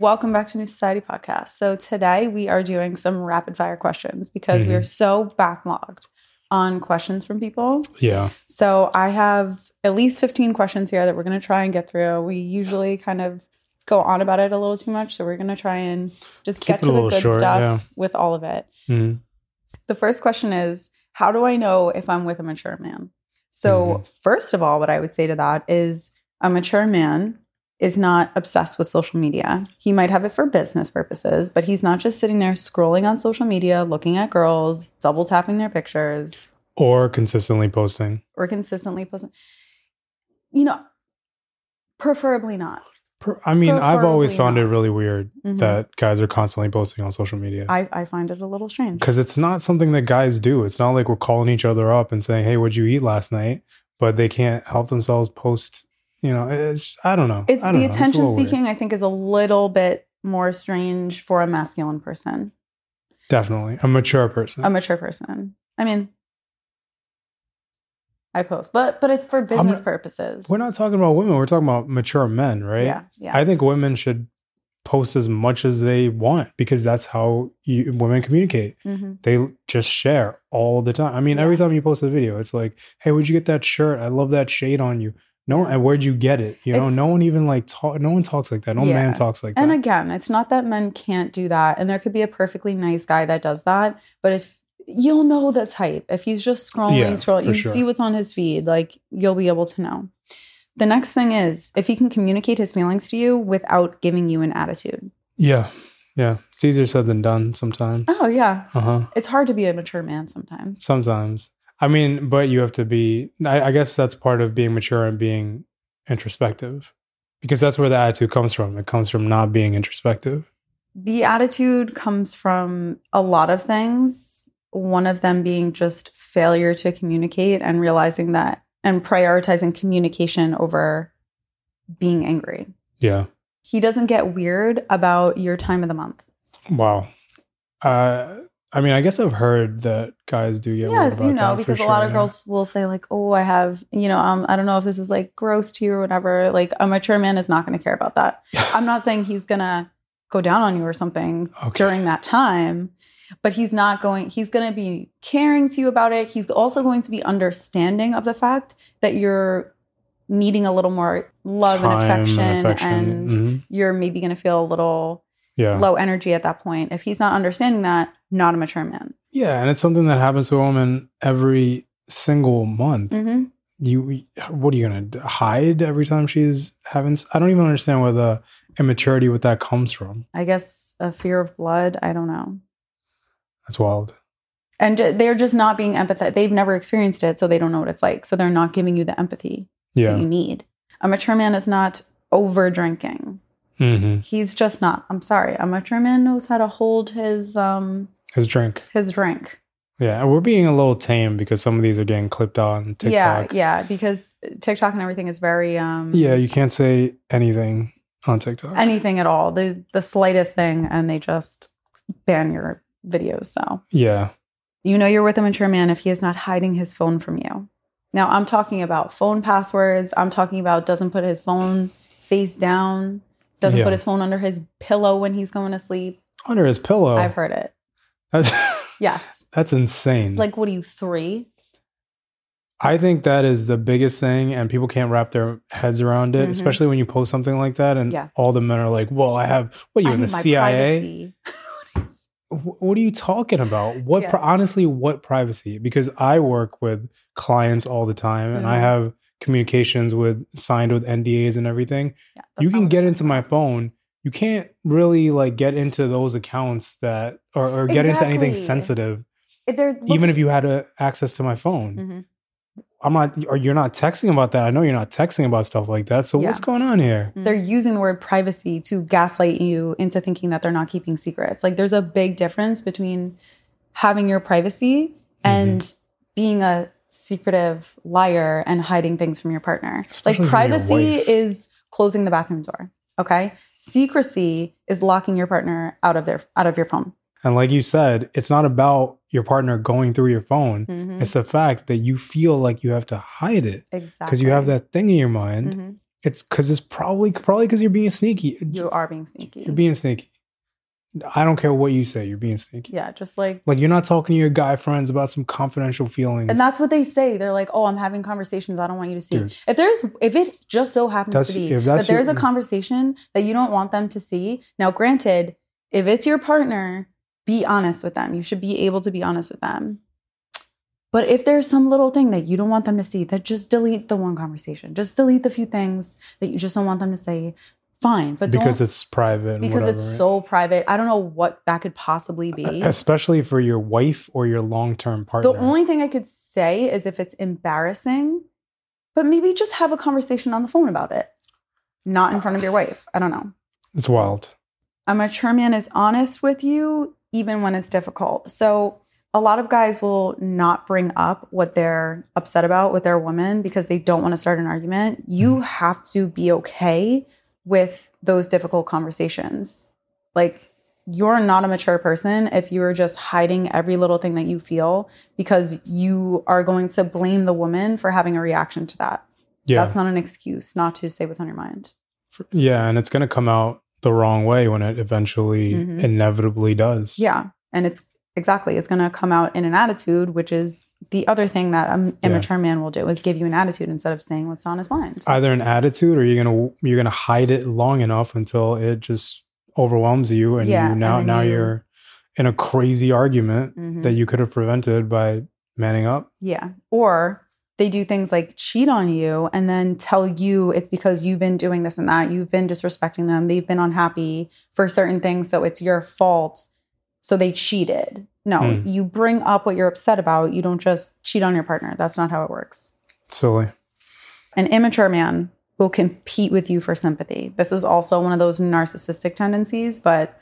Welcome back to New Society Podcast. So today we are doing some rapid fire questions because we Mhm. are so backlogged on questions from people. Yeah. So I have at least 15 questions here that we're going to try and get through. We usually kind of go on about it a little too much, so we're going to try and just Keep get to the good short, stuff yeah. with all of it. Mhm. The first question is How do I know if I'm with a mature man? So, Mm-hmm. first of all, what I would say to that is a mature man is not obsessed with social media. He might have it for business purposes, but he's not just sitting there scrolling on social media, looking at girls, double tapping their pictures, Or consistently posting. or consistently posting. You know, preferably not. Per- I mean, I've always Preferably found it really weird Mhm. that guys are constantly posting on social media. I, I find it a little strange. Because it's not something that guys do. It's not like we're calling each other up and saying, hey, what'd you eat last night? But they can't help themselves post, you know, it's, I don't know. It's don't the know. attention weird. seeking, I think, is a little bit more strange for a masculine person, Definitely. A mature person. a mature person. I mean, I post, but but it's for business not- purposes. we're not talking about women. We're talking about mature men, right? Yeah, yeah. I think women should post as much as they want because that's how you, women communicate. hmm They just share all the time. I mean, every time you post a video, it's like, "Hey, where'd you get that shirt? I love that shade on you." No, and where'd you get it? You know, It's- no one even like talk. No one talks like that. No Yeah. man talks like that. And again, it's not that men can't do that, and there could be a perfectly nice guy that does that, but if you'll know the type if he's just scrolling, Yeah, scrolling, you sure. see what's on his feed, like you'll be able to know. The next thing is if he can communicate his feelings to you without giving you an attitude. yeah, yeah. It's easier said than done sometimes. Oh yeah, Uh huh. it's hard to be a mature man sometimes. Sometimes. I mean, but you have to be. I, I guess that's part of being mature and being introspective, because that's where the attitude comes from. It comes from not being introspective. The attitude comes from a lot of things. One of them being just failure to communicate and realizing that and prioritizing communication over being angry. Yeah. He doesn't get weird about your time of the month. Wow. Uh, I mean, I guess I've heard that guys do get. yes, you know, because a lot of yeah. girls will say like, "Oh, I have," you know, um, I don't know if this is like gross to you or whatever. Like a mature man is not going to care about that. I'm not saying he's gonna go down on you or something Okay. during that time, but he's not going. He's going to be caring to you about it. He's also going to be understanding of the fact that you're needing a little more love and Time affection, and Mhm. you're maybe going to feel a little yeah, low energy at that point. If he's not understanding that, not a mature man. yeah, and it's something that happens to a woman every single month. hmm You, what are you gonna hide every time she's having? I don't even understand where the immaturity with that comes from. I guess a fear of blood. I don't know. That's wild. And they're just not being empathetic. They've never experienced it, so they don't know what it's like. So they're not giving you the empathy Yeah. that you need. A mature man is not over drinking. Hmm He's just not. I'm sorry. A mature man knows how to hold his um His drink. his drink. Yeah, we're being a little tame because some of these are getting clipped on TikTok. Yeah, yeah. Because TikTok and everything is very um Yeah, you can't say anything on TikTok. anything at all. The the slightest thing, and they just ban your videos. So yeah. You know you're with a mature man if he is not hiding his phone from you. Now, I'm talking about phone passwords. I'm talking about doesn't put his phone face down, doesn't Yeah. put his phone under his pillow when he's going to sleep. Under his pillow. I've heard it. That's Yes. that's insane. Like, what are you, three? I think that is the biggest thing, and people can't wrap their heads around it, Mhm. especially when you post something like that, and Yeah. all the men are like, "Well, I have what are you I in the CIA? What are you talking about? What Yeah. pri- honestly, what privacy? Because I work with clients all the time, and I Mhm. have communications with signed with NDAs and everything. Yeah, you can get into my phone. You can't really like get into those accounts that or, or get into anything Exactly. sensitive, They're even if you had uh access to my phone. Mhm. I'm not, or you're not texting about that. I know you're not texting about stuff like that. So Yeah. what's going on here? they're using the word privacy to gaslight you into thinking that they're not keeping secrets. Like there's a big difference between having your privacy and Mm-hmm. being a secretive liar and hiding things from your partner. Especially like privacy is closing the bathroom door. Okay. Secrecy is locking your partner out of their out of your phone. And like you said, it's not about your partner going through your phone. Mhm. It's the fact that you feel like you have to hide it Exactly. because you have that thing in your mind Mhm. It's because it's probably probably because you're being sneaky. You are being sneaky. You're being sneaky. I don't care what you say. You're being sneaky. yeah, just like Like you're not talking to your guy friends about some confidential feelings. And that's what they say. They're like, "Oh, I'm having conversations. I don't want you to see." Dude. If there's, if it just so happens That's- to be if that that's your- there's a conversation that you don't want them to see. Now, granted, if it's your partner, be honest with them. You should be able to be honest with them. But if there's some little thing that you don't want them to see, that just delete the one conversation. Just delete the few things that you just don't want them to say. Fine, but because it's private. Because whatever, it's right? so private. I don't know what that could possibly be. especially for your wife or your long-term partner. The only thing I could say is if it's embarrassing, but maybe just have a conversation on the phone about it, not in front of your wife. I don't know. it's wild. A mature man is honest with you even when it's difficult. So, a lot of guys will not bring up what they're upset about with their woman because they don't want to start an argument. You mm. have to be okay with those difficult conversations. Like, you're not a mature person if you're just hiding every little thing that you feel because you are going to blame the woman for having a reaction to that. Yeah, That's not an excuse not to say what's on your mind. yeah, and it's going to come out the wrong way when it eventually Mhm. inevitably does. Yeah. And it's exactly, it's going to come out in an attitude, which is the other thing that an Yeah. immature man will do is give you an attitude instead of saying what's on his mind. either an attitude or you're gonna you're gonna hide it long enough until it just overwhelms you, and Yeah, you now then now you- you're in a crazy argument Mhm. that you could have prevented by manning up. Yeah. Or they do things like cheat on you and then tell you it's because you've been doing this and that. You've been disrespecting them. They've been unhappy for certain things. So it's your fault. So they cheated. No, Hmm. you bring up what you're upset about. You don't just cheat on your partner. That's not how it works. Silly. An immature man will compete with you for sympathy. This is also one of those narcissistic tendencies. But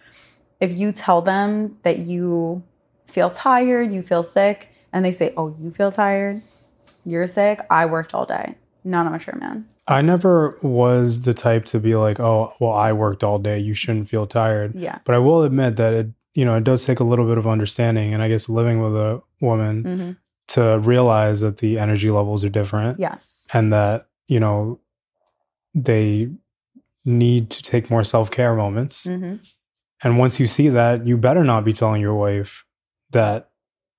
if you tell them that you feel tired, you feel sick, and they say, Oh, you feel tired, you're sick, I worked all day. Not a mature man. I never was the type to be like, oh, well, I worked all day. You shouldn't feel tired. Yeah. But I will admit that it, you know, it does take a little bit of understanding, and I guess living with a woman hmm to realize that the energy levels are different, Yes. and that you know they need to take more self care moments. hmm And once you see that, you better not be telling your wife that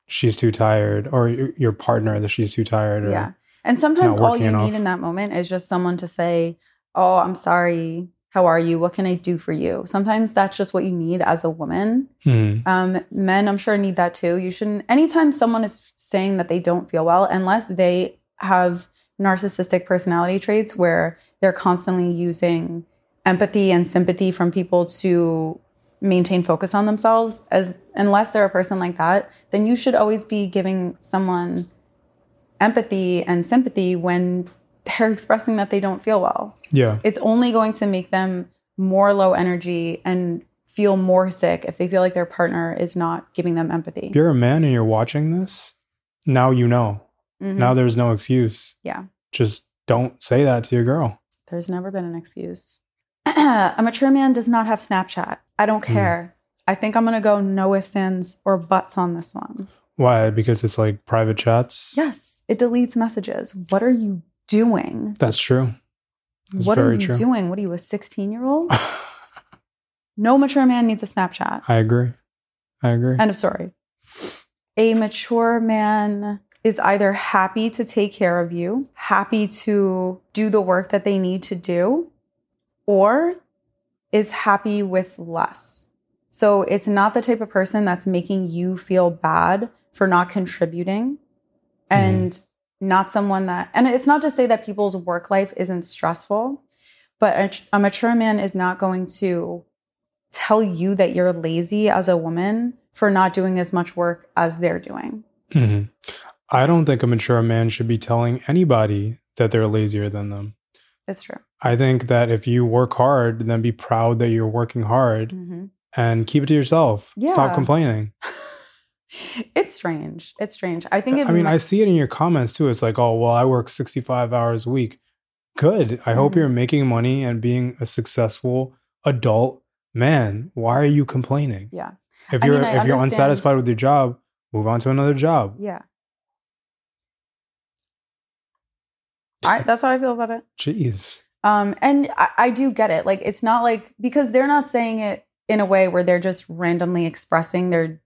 she's too tired, or your your partner that she's too tired. Or, Yeah. And sometimes all you need in that moment is just someone to say, Oh, I'm sorry. How are you? What can I do for you? Sometimes that's just what you need as a woman. Mhm. Um, men, I'm sure, need that too. You shouldn't, anytime someone is saying that they don't feel well, unless they have narcissistic personality traits where they're constantly using empathy and sympathy from people to maintain focus on themselves, as unless they're a person like that, then you should always be giving someone empathy and sympathy when they're expressing that they don't feel well yeah, it's only going to make them more low energy and feel more sick if they feel like their partner is not giving them empathy. if you're a man and you're watching this, now you know. Mhm. Now there's no excuse. Yeah. Just don't say that to your girl. There's never been an excuse. a mature man does not have Snapchat. I don't Hmm. care. I think I'm going to go no ifs, ands, or buts on this one. Why? Because it's like private chats. Yes, it deletes messages. What are you doing? That's true. That's what are you true. doing? What are you, a 16 year old? No mature man needs a Snapchat. I agree. I agree. End of story. A mature man is either happy to take care of you, happy to do the work that they need to do, or is happy with less. So it's not the type of person that's making you feel bad for not contributing mm-hmm. and not someone that, and it's not to say that people's work life isn't stressful, but a, a mature man is not going to tell you that you're lazy as a woman for not doing as much work as they're doing. Mhm. I don't think a mature man should be telling anybody that they're lazier than them. It's true. I think that if you work hard, then be proud that you're working hard hmm and keep it to yourself. Stop complaining. it's strange. It's strange. I think it. I mean, I see it in your comments too. It's like, oh, well, I work 65 hours a week. Good. I hope Mhm. you're making money and being a successful adult man. Why are you complaining? yeah, If you're mean, I if you're unsatisfied with your job, move on to another job. yeah. I, that's how I feel about it. Jeez. Um, and I, I do get it. Like, it's not like because they're not saying it in a way where they're just randomly expressing their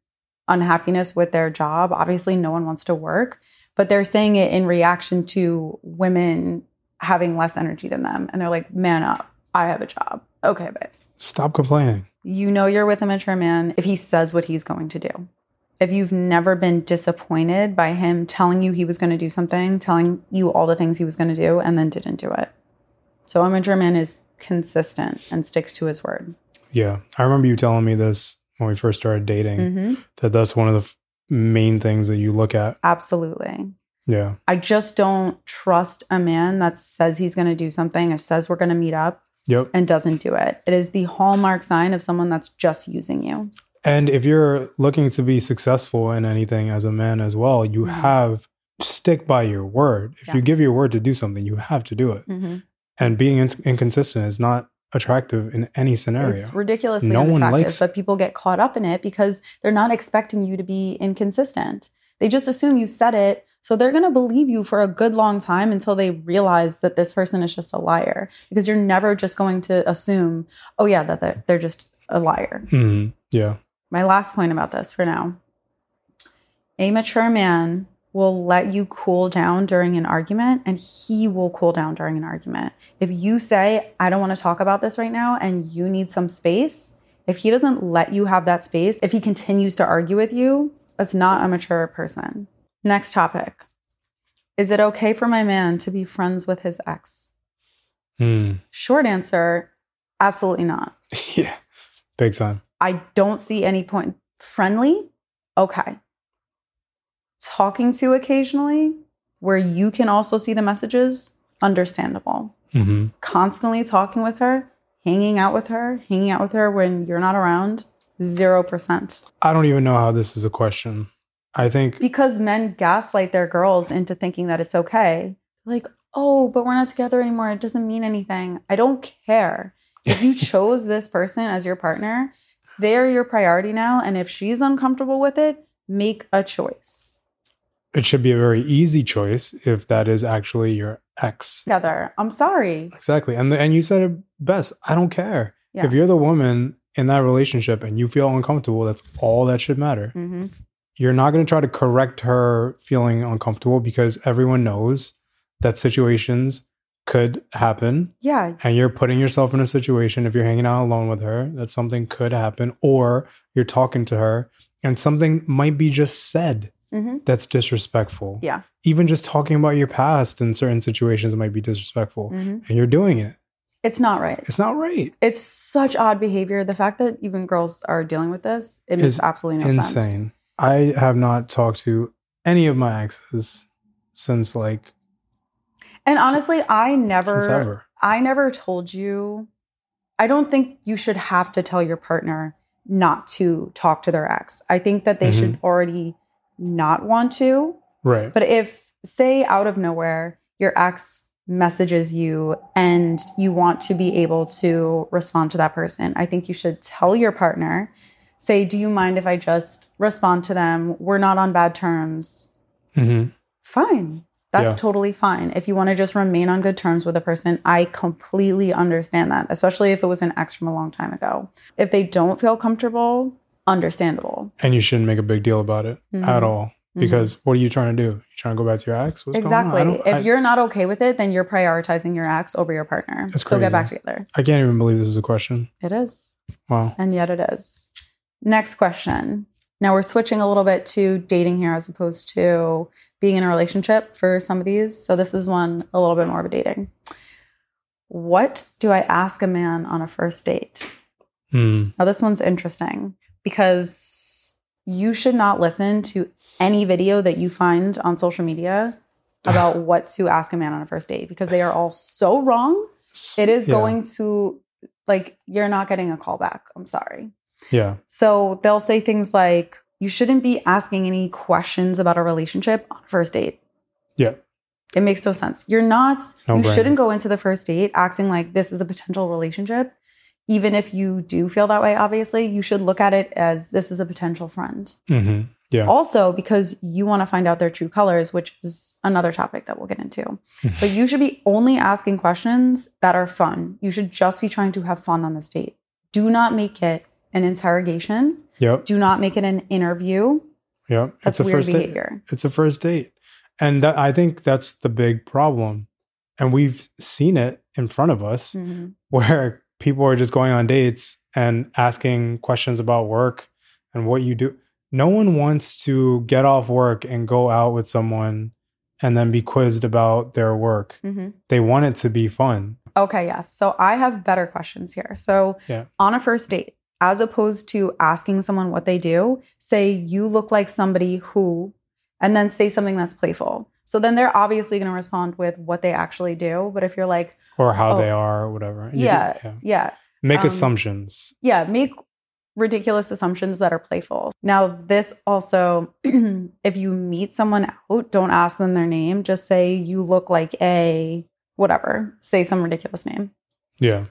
unhappiness with their job. Obviously, no one wants to work, but they're saying it in reaction to women having less energy than them. And they're like, man up, I have a job. Okay, but Stop complaining. you know you're with a mature man if he says what he's going to do. If you've never been disappointed by him telling you he was going to do something, telling you all the things he was going to do, and then didn't do it. So a mature man is consistent and sticks to his word. Yeah. I remember you telling me this when we first started dating hmm that that's one of the f- main things that you look at. Absolutely. Yeah. I just don't trust a man that says he's going to do something or says we're going to meet up Yep. and doesn't do it. It is the hallmark sign of someone that's just using you. And if you're looking to be successful in anything as a man as well, you Mhm. have stick by your word. If Yeah. you give your word to do something, you have to do it. Mm-hmm. And being in- inconsistent is not attractive in any scenario. It's ridiculously No one unattractive, likes- but people get caught up in it because they're not expecting you to be inconsistent. They just assume you said it, so they're going to believe you for a good long time until they realize that this person is just a liar. Because you're never just going to assume, oh yeah, that they're, they're just a liar. Mhm. Yeah. My last point about this for now: a mature man will let you cool down during an argument and he will cool down during an argument. If you say, I don't want to talk about this right now and you need some space, if he doesn't let you have that space, if he continues to argue with you, that's not a mature person. Next topic Is it okay for my man to be friends with his ex? Mm. Short answer absolutely not. yeah. Big time. I don't see any point. Friendly, okay. Talking to occasionally, where you can also see the messages, understandable. hmm Constantly talking with her, hanging out with her, hanging out with her when you're not around, 0%. I don't even know how this is a question. I think Because men gaslight their girls into thinking that it's okay. Like, oh, but we're not together anymore. It doesn't mean anything. I don't care. If you chose this person as your partner, they're your priority now. And if she's uncomfortable with it, make a choice. It should be a very easy choice if that is actually your ex. Together. I'm sorry. Exactly. And the, and you said it best. I don't care. Yeah. If you're the woman in that relationship and you feel uncomfortable, that's all that should matter. hmm You're not going to try to correct her feeling uncomfortable because everyone knows that situations could happen Yeah. and you're putting yourself in a situation if you're hanging out alone with her that something could happen or you're talking to her and something might be just said hmm that's disrespectful. Yeah. Even just talking about your past in certain situations might be disrespectful hmm and you're doing it. It's not right. It's not right. It's such odd behavior. The fact that even girls are dealing with this, it makes absolutely no Insane. sense. I have not talked to any of my exes since like And honestly, I never ever. I never told you. I don't think you should have to tell your partner not to talk to their ex. I think that they Mhm. should already not want to. Right. But if, say, out of nowhere, your ex messages you and you want to be able to respond to that person, I think you should tell your partner, say, Do you mind if I just respond to them? We're not on bad terms. hmm Fine. That's Yeah. totally fine. If you want to just remain on good terms with a person, I completely understand that, especially if it was an ex from a long time ago. If they don't feel comfortable, understandable. And you shouldn't make a big deal about it Mhm. at all. Mhm. Because what are you trying to do? You trying to go back to your ex? What's exactly. If I- you're not okay with it, then you're prioritizing your ex over your partner. That's so get back together. I can't even believe this is a question. It is. Wow. And yet it is. Next question. Now we're switching a little bit to dating here as opposed to being in a relationship for some of these. So this is one a little bit more of a dating. What do I ask a man on a first date? Hmm. Now this one's interesting because you should not listen to any video that you find on social media about what to ask a man on a first date because they are all so wrong. It is Yeah. going to like you're not getting a call back. I'm sorry. Yeah. So they'll say things like, you shouldn't be asking any questions about a relationship on a first date. Yeah. It makes no sense. You're not, No you brainer. shouldn't go into the first date acting like this is a potential relationship. Even if you do feel that way, obviously, you should look at it as this is a potential friend. hmm Yeah. Also, because you want to find out their true colors, which is another topic that we'll get into. but you should be only asking questions that are fun. You should just be trying to have fun on this date. Do not make it an interrogation. Yep. Do not make it an interview. Yep. That's it's a weird first date. behavior. It's a first date. And that, I think that's the big problem. And we've seen it in front of us Mhm. where people are just going on dates and asking questions about work and what you do. No one wants to get off work and go out with someone and then be quizzed about their work. Mhm. They want it to be fun. Okay, yes. So I have better questions here. So Yeah. on a first date, as opposed to asking someone what they do, say you look like somebody who, and then say something that's playful. So then they're obviously going to respond with what they actually do. But if you're like, Or how Oh. they are or whatever. You yeah, yeah, Make Um, assumptions. yeah, make ridiculous assumptions that are playful. Now, this also, if you meet someone out, don't ask them their name. Just say you look like a whatever. Say some ridiculous name. Yeah.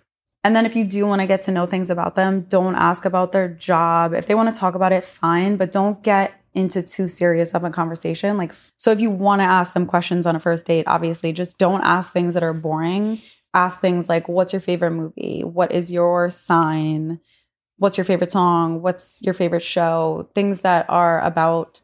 And then if you do want to get to know things about them, don't ask about their job. If they want to talk about it, fine, but don't get into too serious of a conversation. Like so if you want to ask them questions on a first date, obviously just don't ask things that are boring. Ask things like what's your favorite movie? What is your sign? What's your favorite song? What's your favorite show? Things that are about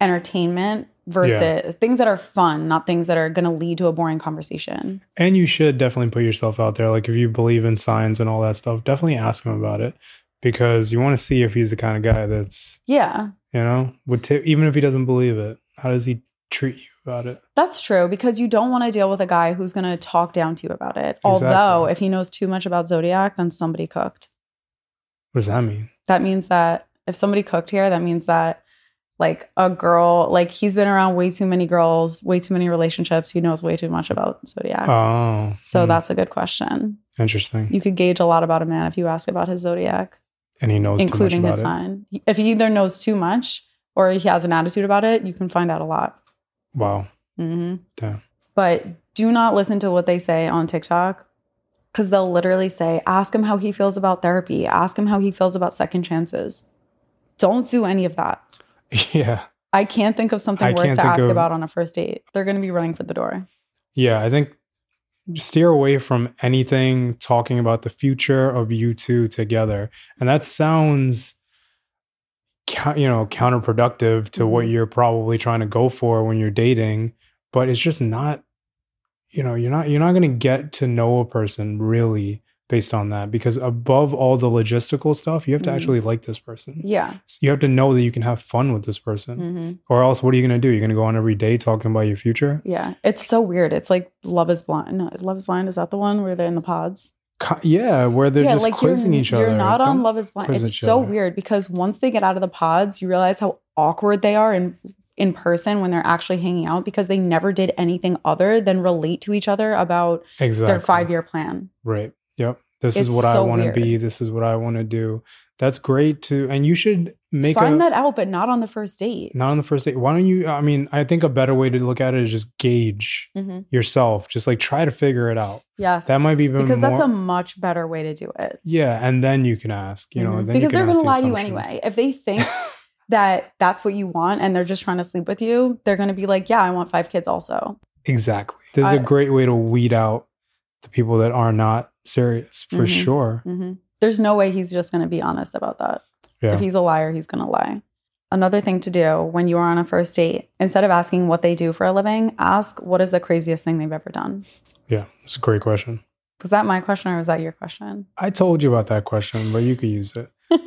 entertainment versus things that are fun, not things that are going to lead to a boring conversation. And you should definitely put yourself out there. Like if you believe in signs and all that stuff, definitely ask him about it because you want to see if he's the kind of guy that's, Yeah. You know, would ta- even if he doesn't believe it, how does he treat you about it? That's true because you don't want to deal with a guy who's going to talk down to you about it. Although, if he knows too much about Zodiac, then somebody cooked. What does that mean? That means that if somebody cooked here, that means that like a girl, like he's been around way too many girls, way too many relationships. He knows way too much about Zodiac. Oh, so hmm, that's a good question. interesting. You could gauge a lot about a man if you ask about his Zodiac, And he knows including too much his it. sign. If he either knows too much or he has an attitude about it, you can find out a lot. Wow. Mm-hmm. Damn. But do not listen to what they say on TikTok because they'll literally say, ask him how he feels about therapy, ask him how he feels about second chances. Don't do any of that. Yeah. I can't think of something I worse to ask of- about on a first date. They're going to be running for the door. Yeah. I think steer away from anything talking about the future of you two together. And that sounds, you know, counterproductive to what Mhm. you're probably trying to go for when you're dating, but it's just not, you know, you're not, you're not going to get to know a person really based on that because above all the logistical stuff, you have to Mhm. actually like this person. Yeah. You have to know that you can have fun with this person. hmm Or else, what are you going to do? You're going to go on every day talking about your future? Yeah. It's so weird. It's like Love is Blind. No, Love is Blind. Is that the one where they're in the pods? Yeah, where they're just quizzing you're, each other. You're not on Don't- Love is Blind. It's so other. weird because once they get out of the pods, you realize how awkward they are in in person when they're actually hanging out because they never did anything other than relate to each other about exactly their five year plan. Right. Yep. This It's is what I want to be. This is what I want to do. That's great to, and you should make Find a that out, but not on the first date. not on the first date. Why don't you? I mean, I think a better way to look at it is just gauge hmm yourself. Just like try to figure it out. Yes, That might be even because that's a much better way to do it. Yeah, and then you can ask. You know, Mhm. then you because they're going to lie to you anyway. If they think that that's what you want and they're just trying to sleep with you, they're going to be like, "Yeah, I want five kids also." Exactly. This is a I- great way to weed out the people that are not serious for Mhm. sure. hmm There's no way he's just going to be honest about that. Yeah. If he's a liar, he's going to lie. Another thing to do when you are on a first date, instead of asking what they do for a living, ask what is the craziest thing they've ever done. Yeah. It's a great question. Was that my question or was that your question? I told you about that question, but you could use it.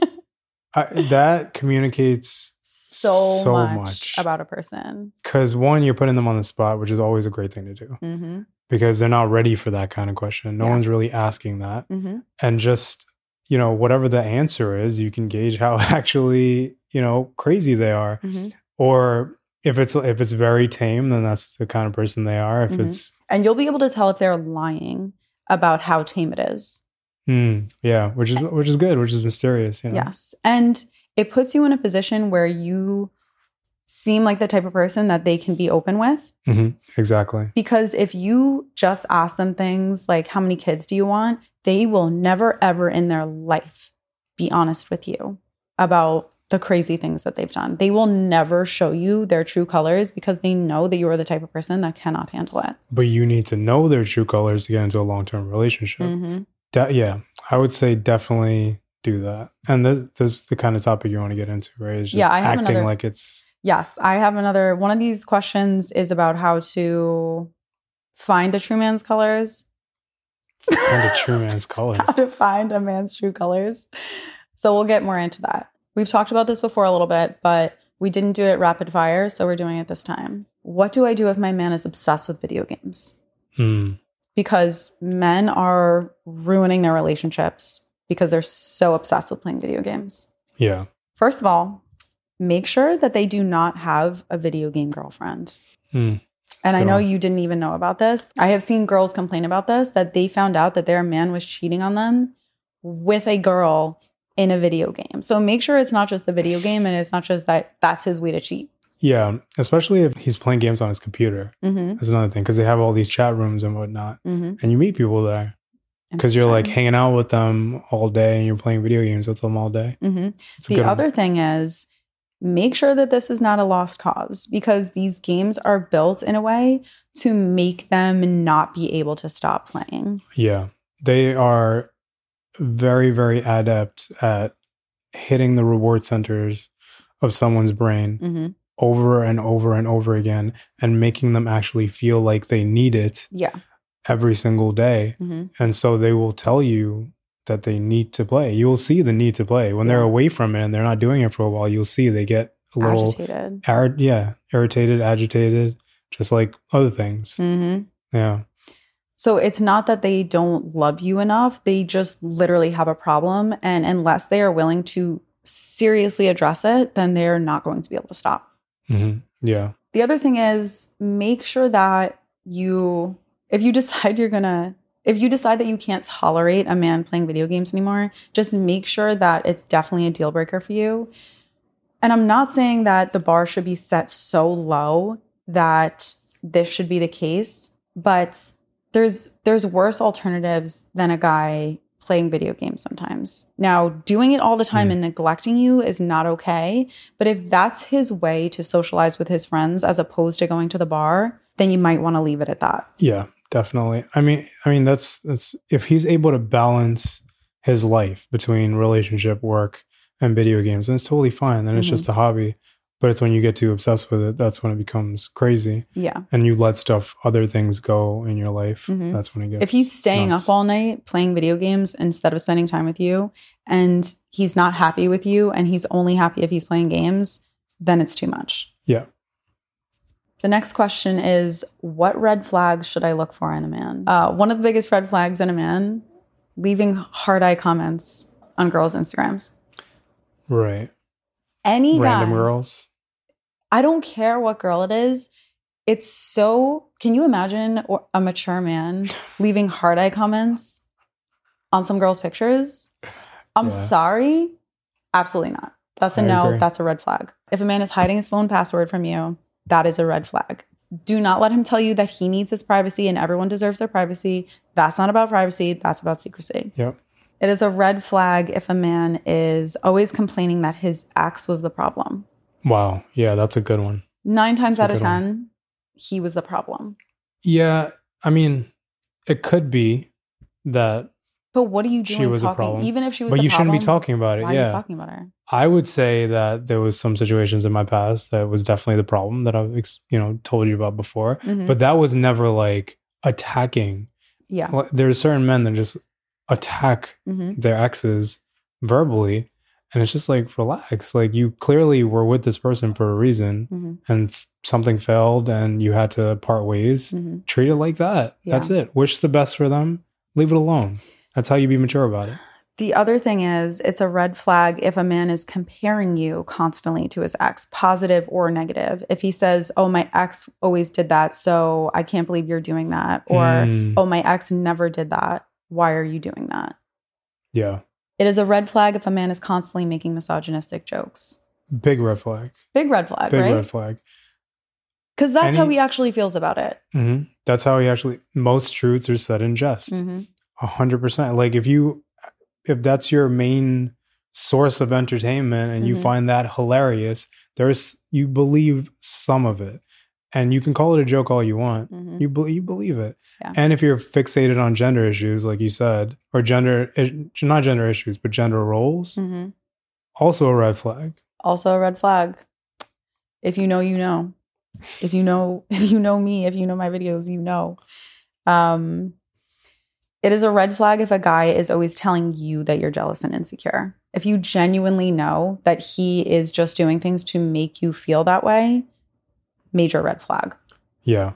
I, that communicates So, So much, much. about a person. because one, you're putting them on the spot, which is always a great thing to do hmm because they're not ready for that kind of question. No Yeah. one's really asking that. hmm And just, you know, whatever the answer is, you can gauge how actually, you know, crazy they are. hmm Or if it's if it's very tame, then that's the kind of person they are. If Mhm. it's And you'll be able to tell if they're lying about how tame it is. mm, yeah, which is which is good, which is mysterious, you know. Yes. And it puts you in a position where you seem like the type of person that they can be open with. hmm Exactly. Because if you just ask them things like, how many kids do you want? They will never, ever in their life be honest with you about the crazy things that they've done. They will never show you their true colors because they know that you are the type of person that cannot handle it. But you need to know their true colors to get into a long term relationship. Mhm. De- yeah, I would say definitely do that. And this, this is the kind of topic you want to get into, right? It's just Yeah, I have acting another- like it's Yes, I have another one of these questions is about how to find a true man's colors. Find a true man's colors. how to find a man's true colors. So we'll get more into that. We've talked about this before a little bit, but we didn't do it rapid fire, so we're doing it this time. What do I do if my man is obsessed with video games? Hmm. Because men are ruining their relationships because they're so obsessed with playing video games. Yeah. First of all, make sure that they do not have a video game girlfriend. Hmm. And I know one. you didn't even know about this. I have seen girls complain about this that they found out that their man was cheating on them with a girl in a video game. So make sure it's not just the video game and it's not just that that's his way to cheat. Yeah. Especially if he's playing games on his computer. Mm-hmm. That's another thing because they have all these chat rooms and whatnot. Mm-hmm. And you meet people there because you're like hanging out with them all day and you're playing video games with them all day. hmm The good one. other thing is make sure that this is not a lost cause because these games are built in a way to make them not be able to stop playing. Yeah. They are very, very adept at hitting the reward centers of someone's brain hmm over and over and over again and making them actually feel like they need it Yeah. every single day. hmm And so they will tell you that they need to play. You will see the need to play. When they're away from it and they're not doing it for a while, you'll see they get a little Agitated. ir- yeah, irritated, agitated, just like other things. hmm Yeah. So it's not that they don't love you enough. They just literally have a problem. And unless they are willing to seriously address it, then they're not going to be able to stop. hmm Yeah. The other thing is make sure that you, if you decide you're to, if you decide that you can't tolerate a man playing video games anymore, just make sure that it's definitely a deal breaker for you. And I'm not saying that the bar should be set so low that this should be the case, but there's there's worse alternatives than a guy playing video games sometimes. Now, doing it all the time Mm. and neglecting you is not okay, but if that's his way to socialize with his friends as opposed to going to the bar, then you might want to leave it at that. Yeah, definitely. I mean, I mean that's that's if he's able to balance his life between relationship, work, and video games, then it's totally fine. Then it's Mhm. just a hobby. But it's when you get too obsessed with it, that's when it becomes crazy. Yeah. And you let stuff, other things go in your life. Mhm. That's when it gets. If he's staying nuts. up all night playing video games instead of spending time with you and he's not happy with you and he's only happy if he's playing games, then it's too much. Yeah. The next question is What red flags should I look for in a man? Uh, one of the biggest red flags in a man, leaving heart eye comments on girls' Instagrams. right, Any random guy, girls. I don't care what girl it is. It's so. Can you imagine a mature man leaving heart eye comments on some girl's pictures? I'm Yeah. sorry. Absolutely not. That's a I no. agree. That's a red flag. If a man is hiding his phone password from you, that is a red flag. Do not let him tell you that he needs his privacy and everyone deserves their privacy. That's not about privacy. That's about secrecy. Yep. It is a red flag if a man is always complaining that his ex was the problem. Wow. Yeah, that's a good one. Nine times That's out of good one. 10, he was the problem. Yeah, I mean, it could be that, But what are you She doing was a talking? problem. Even if she was but you shouldn't be talking about it. Why are you talking about her? I would say that there was some situations in my past that was definitely the problem that I've you know told you about before, Mhm. but that was never like attacking. yeah. Like, are certain men that just attack hmm their exes verbally, and it's just like relax. Like you clearly were with this person for a reason, hmm and something failed, and you had to part ways. hmm Treat it like that. That's it. Wish the best for them. Leave it alone. That's how you be mature about it. The other thing is, it's a red flag if a man is comparing you constantly to his ex, positive or negative. If he says, Oh, my ex always did that, so I can't believe you're doing that, or mm. Oh, my ex never did that, why are you doing that? Yeah. It is a red flag if a man is constantly making misogynistic jokes. Big red flag. Big red flag, Big right? red flag. Because that's Any, how he actually feels about it. Mm-hmm. That's how he actually, most truths are said in jest. Mm-hmm. 100%. Like if you if that's your main source of entertainment and mm-hmm. you find that hilarious, there's you believe some of it. And you can call it a joke all you want. Mm-hmm. You, believe you believe it. Yeah. And if you're fixated on gender issues, like you said, or gender, not gender issues, but gender roles, mm-hmm. also a red flag. Also a red flag. If you know, you know. If you know, if you know me, if you know my videos, you know. Um, it is a red flag if a guy is always telling you that you're jealous and insecure. If you genuinely know that he is just doing things to make you feel that way, major red flag. Yeah.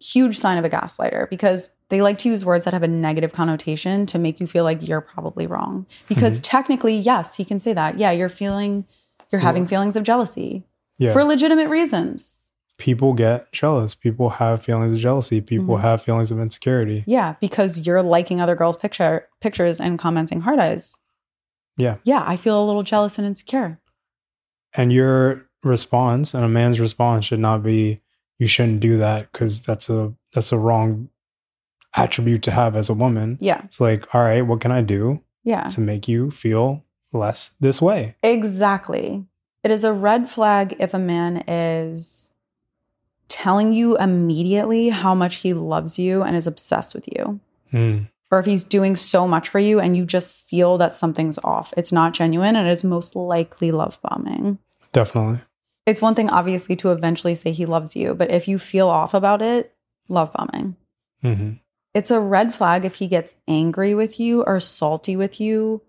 Huge sign of a gaslighter because they like to use words that have a negative connotation to make you feel like you're probably wrong. Because mm-hmm. technically, yes, he can say that. Yeah, you're feeling, you're having feelings of jealousy Yeah. for legitimate reasons. People get jealous. People have feelings of jealousy. People Mhm. have feelings of insecurity. Yeah, because you're liking other girls' picture pictures and commenting heart eyes. Yeah. Yeah, I feel a little jealous and insecure. And your response and a man's response should not be you shouldn't do that because that's a that's a wrong attribute to have as a woman. Yeah. It's like, all right, what can I do Yeah. to make you feel less this way? Exactly. It is a red flag if a man is telling you immediately how much he loves you and is obsessed with you. Hmm. Or if he's doing so much for you and you just feel that something's off. It's not genuine and it's most likely love bombing. Definitely. It's one thing, obviously, to eventually say he loves you, but if you feel off about it, love bombing. hmm It's a red flag if he gets angry with you or salty with you,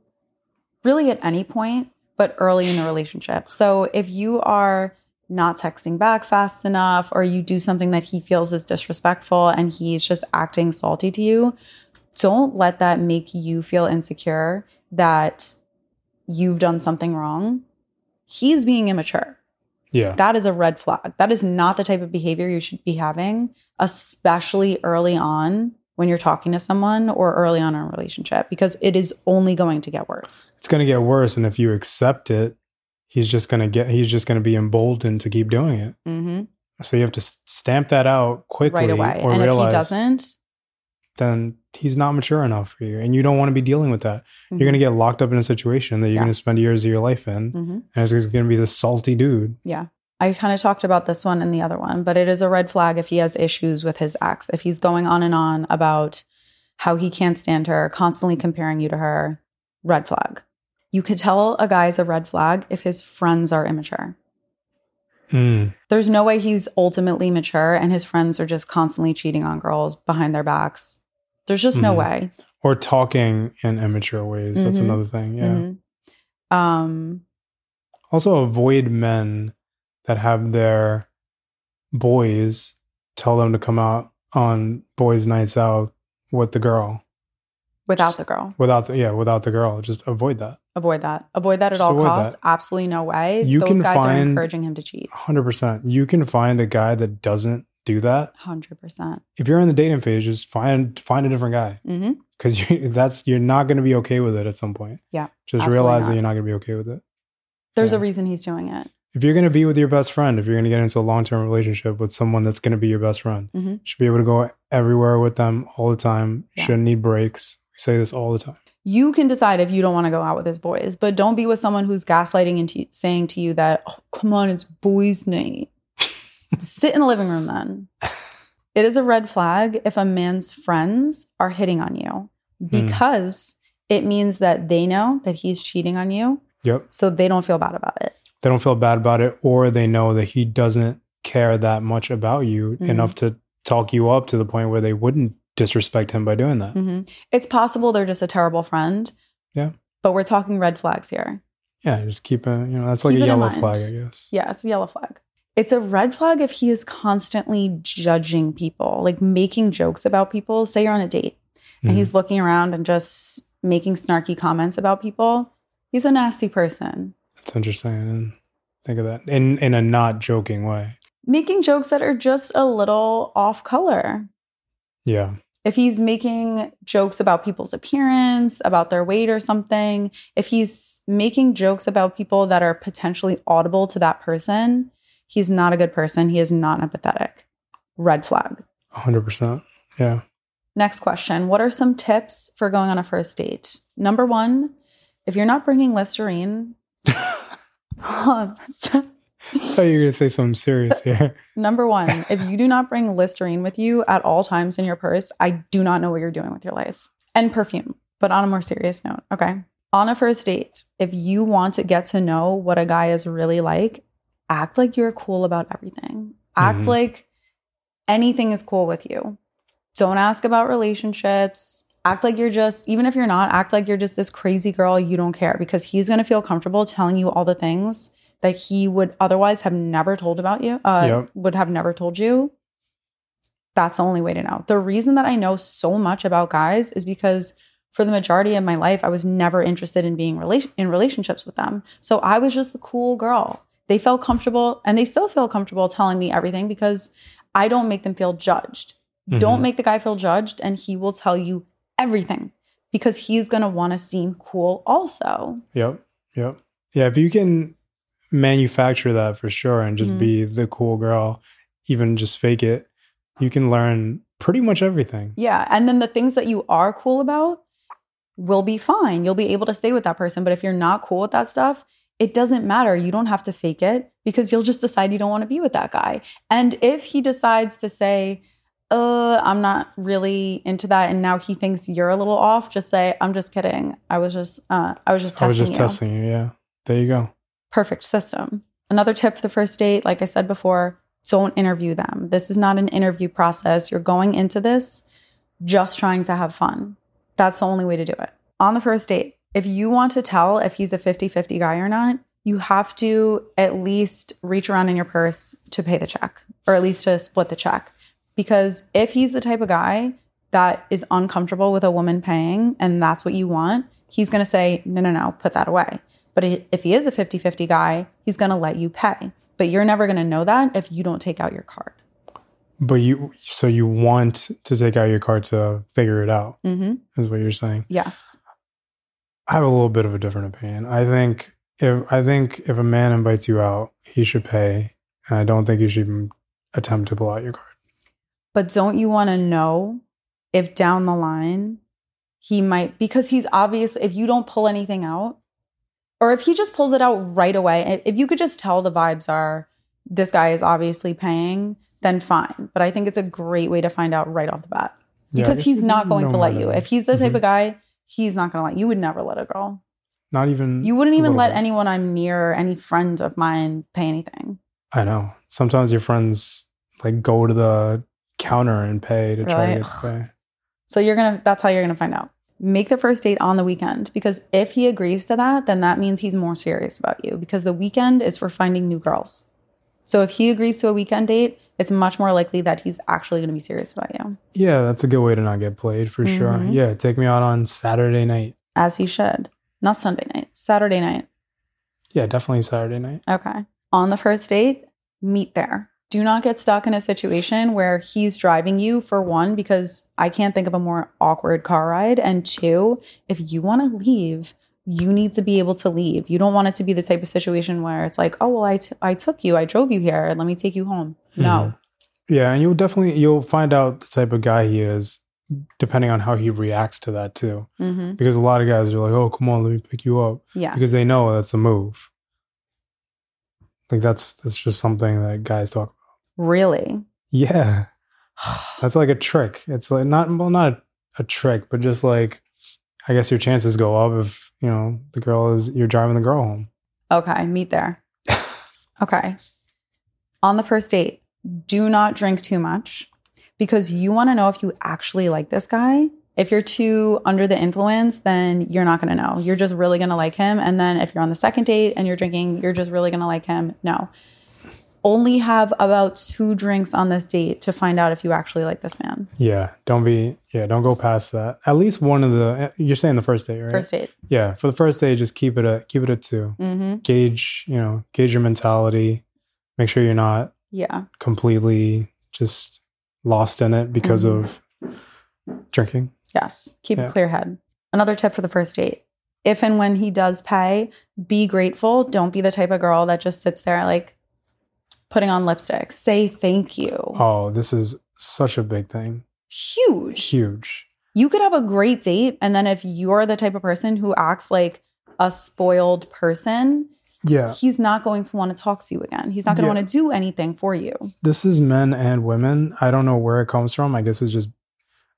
really at any point, but early in the relationship. So if you are not texting back fast enough or you do something that he feels is disrespectful and he's just acting salty to you, don't let that make you feel insecure that you've done something wrong. He's being immature. Yeah. That is a red flag. That is not the type of behavior you should be having, especially early on when you're talking to someone or early on in a relationship, because it is only going to get worse. It's gonna get worse. And if you accept it, he's just gonna get he's just gonna be emboldened to keep doing it. hmm So you have to stamp that out quickly Right away. or And if he doesn't, then he's not mature enough for you. And you don't want to be dealing with that. You're going to get locked up in a situation that you're going to spend years of your life in. hmm And it's going to be this salty dude. Yeah. I kind of talked about this one and the other one, but it is a red flag if he has issues with his ex. If he's going on and on about how he can't stand her, constantly comparing you to her, red flag. You could tell a guy's a red flag if his friends are immature. Mm. There's no way he's ultimately mature and his friends are just constantly cheating on girls behind their backs. There's just no Mhm. way. Or talking in immature ways. That's Mhm. another thing. Yeah. Mhm. Um, Also, avoid men that have their boys tell them to come out on boys' nights out with the girl. Without Just- the girl. Without the, yeah, without the girl. Just avoid that. Avoid that. Avoid that at Just all costs. that. Absolutely no way. You Those can guys are encouraging him to cheat. 100%. You can find a guy that doesn't do that. 100%. If you're in the dating phase, just find find a different guy. hmm because you, that's you're not going to be okay with it at some point. Yeah, just realize not. that you're not going to be okay with it. There's Yeah. a reason he's doing it. If you're going to be with your best friend, if you're going to get into a long term relationship with someone that's going to be your best friend, Mhm. you should be able to go everywhere with them all the time. You Yeah. shouldn't need breaks. We say this all the time. You can decide if you don't want to go out with his boys, but don't be with someone who's gaslighting and t- saying to you that, oh, come on, it's boys' night. Sit in the living room then. It is a red flag if a man's friends are hitting on you because it means that they know that he's cheating on you, Yep. so they don't feel bad about it. They don't feel bad about it, or they know that he doesn't care that much about you Mhm. enough to talk you up to the point where they wouldn't disrespect him by doing that. hmm It's possible they're just a terrible friend. Yeah. But we're talking red flags here. Yeah, just keep a you know that's like Keep a yellow flag, I guess. Yeah, it's a yellow flag. It's a red flag if he is constantly judging people, like making jokes about people. Say you're on a date and Mhm. he's looking around and just making snarky comments about people. He's a nasty person. That's interesting. I didn't think of that in in a not joking way. Making jokes that are just a little off color. Yeah. If he's making jokes about people's appearance, about their weight or something, if he's making jokes about people that are potentially audible to that person, he's not a good person. He is not empathetic. Red flag. hundred percent. Yeah. Next question What are some tips for going on a first date? Number one, if you're not bringing Listerine, um, thought you were gonna say something serious here. number one, if you do not bring Listerine with you at all times in your purse, I do not know what you're doing with your life. And perfume, but on a more serious note, okay? On a first date, if you want to get to know what a guy is really like, act like you're cool about everything. Act Mhm. like anything is cool with you. Don't ask about relationships. Act like you're just, even if you're not, act like you're just this crazy girl. You don't care because he's going to feel comfortable telling you all the things that he would otherwise have never told about you, uh, Yep. would have never told you. That's the only way to know. The reason that I know so much about guys is because for the majority of my life, I was never interested in being relation in relationships with them. So I was just the cool girl. They felt comfortable and they still feel comfortable telling me everything because I don't make them feel judged. Don't Mhm. make the guy feel judged and he will tell you everything because he's going to want to seem cool also. Yep. Yep. Yeah. If you can manufacture that for sure and just Mhm. be the cool girl, even just fake it, you can learn pretty much everything. Yeah. And then the things that you are cool about will be fine. You'll be able to stay with that person. But if you're not cool with that stuff, it doesn't matter. You don't have to fake it because you'll just decide you don't want to be with that guy. And if he decides to say, uh, I'm not really into that, and now he thinks you're a little off, just say, I'm just kidding. I was just uh I was just I was just you. testing you. Yeah. There you go. Perfect system. Another tip for the first date, like I said before, don't interview them. This is not an interview process. You're going into this just trying to have fun. That's the only way to do it. On the first date, if you want to tell if he's a 50 50 guy or not, you have to at least reach around in your purse to pay the check or at least to split the check. Because if he's the type of guy that is uncomfortable with a woman paying and that's what you want, he's going to say, no, no, no, put that away. But if he is a 50 50 guy, he's going to let you pay. But you're never going to know that if you don't take out your card. But you, so you want to take out your card to figure it out, Mm-hmm. is what you're saying. Yes. I have a little bit of a different opinion. I think if I think if a man invites you out, he should pay, and I don't think you should even attempt to pull out your card. But don't you want to know if down the line he might, because he's obvious, if you don't pull anything out, or if he just pulls it out right away, if- you could just tell the vibes are this guy is obviously paying, then fine. But I think it's a great way to find out right off the bat because guess he's not going to let you. If he's the type Mhm. of guy, he's not going to let you. You would never let a girl. not even You wouldn't even let bit. anyone I'm near or any friend of mine pay anything. I know. Sometimes your friends like go to the counter and pay to try to get to pay. So you're gonna that's how you're gonna find out. Make the first date on the weekend because if he agrees to that, then that means he's more serious about you because the weekend is for finding new girls. So if he agrees to a weekend date, it's much more likely that he's actually gonna be serious about you, Yeah, that's a good way to not get played for sure. Mhm. Yeah, take me out on Saturday night. as he should. Not Sunday night, Saturday night. Yeah, definitely Saturday night. Okay. On the first date, meet there. Do not get stuck in a situation where he's driving you for one, because I can't think of a more awkward car ride. And two, if you want to leave, you need to be able to leave. You don't want it to be the type of situation where it's like, oh, well, I, t- I took you, I drove you here, let me take you home. No. Yeah, and you'll definitely you'll find out the type of guy he is depending on how he reacts to that too. hmm Because a lot of guys are like, "Oh, come on, let me pick you up," Yeah. because they know that's a move. Like that's that's just something that guys talk. Really? Yeah, that's like a trick. It's like not well, not a, a trick, but just like I guess your chances go up if you know the girl is you're driving the girl home. Okay, meet there. Okay. On the first date, do not drink too much because you want to know if you actually like this guy. If you're too under the influence, then you're not going to know. You're just really going to like him. And then if you're on the second date and you're drinking, you're just really going to like him. No. Only have about two drinks on this date to find out if you actually like this man. Yeah, don't be yeah, don't go past that. At least one of the you're saying the first date, right? First date. yeah, for the first date, just keep it a keep it at two. Mm-hmm. Gauge you know gauge your mentality. Make sure you're not Yeah. completely just lost in it because Mhm. of drinking. Yes. Keep Yeah. a clear head. Another tip for the first date. If and when he does pay, be grateful. Don't be the type of girl that just sits there like putting on lipstick. Say thank you. Oh, this is such a big thing. Huge. Huge. You could have a great date. And then if you're the type of person who acts like a spoiled person, Yeah. he's not going to want to talk to you again. He's not going to want to do anything for you. This is men and women. I don't know where it comes from. I guess it's just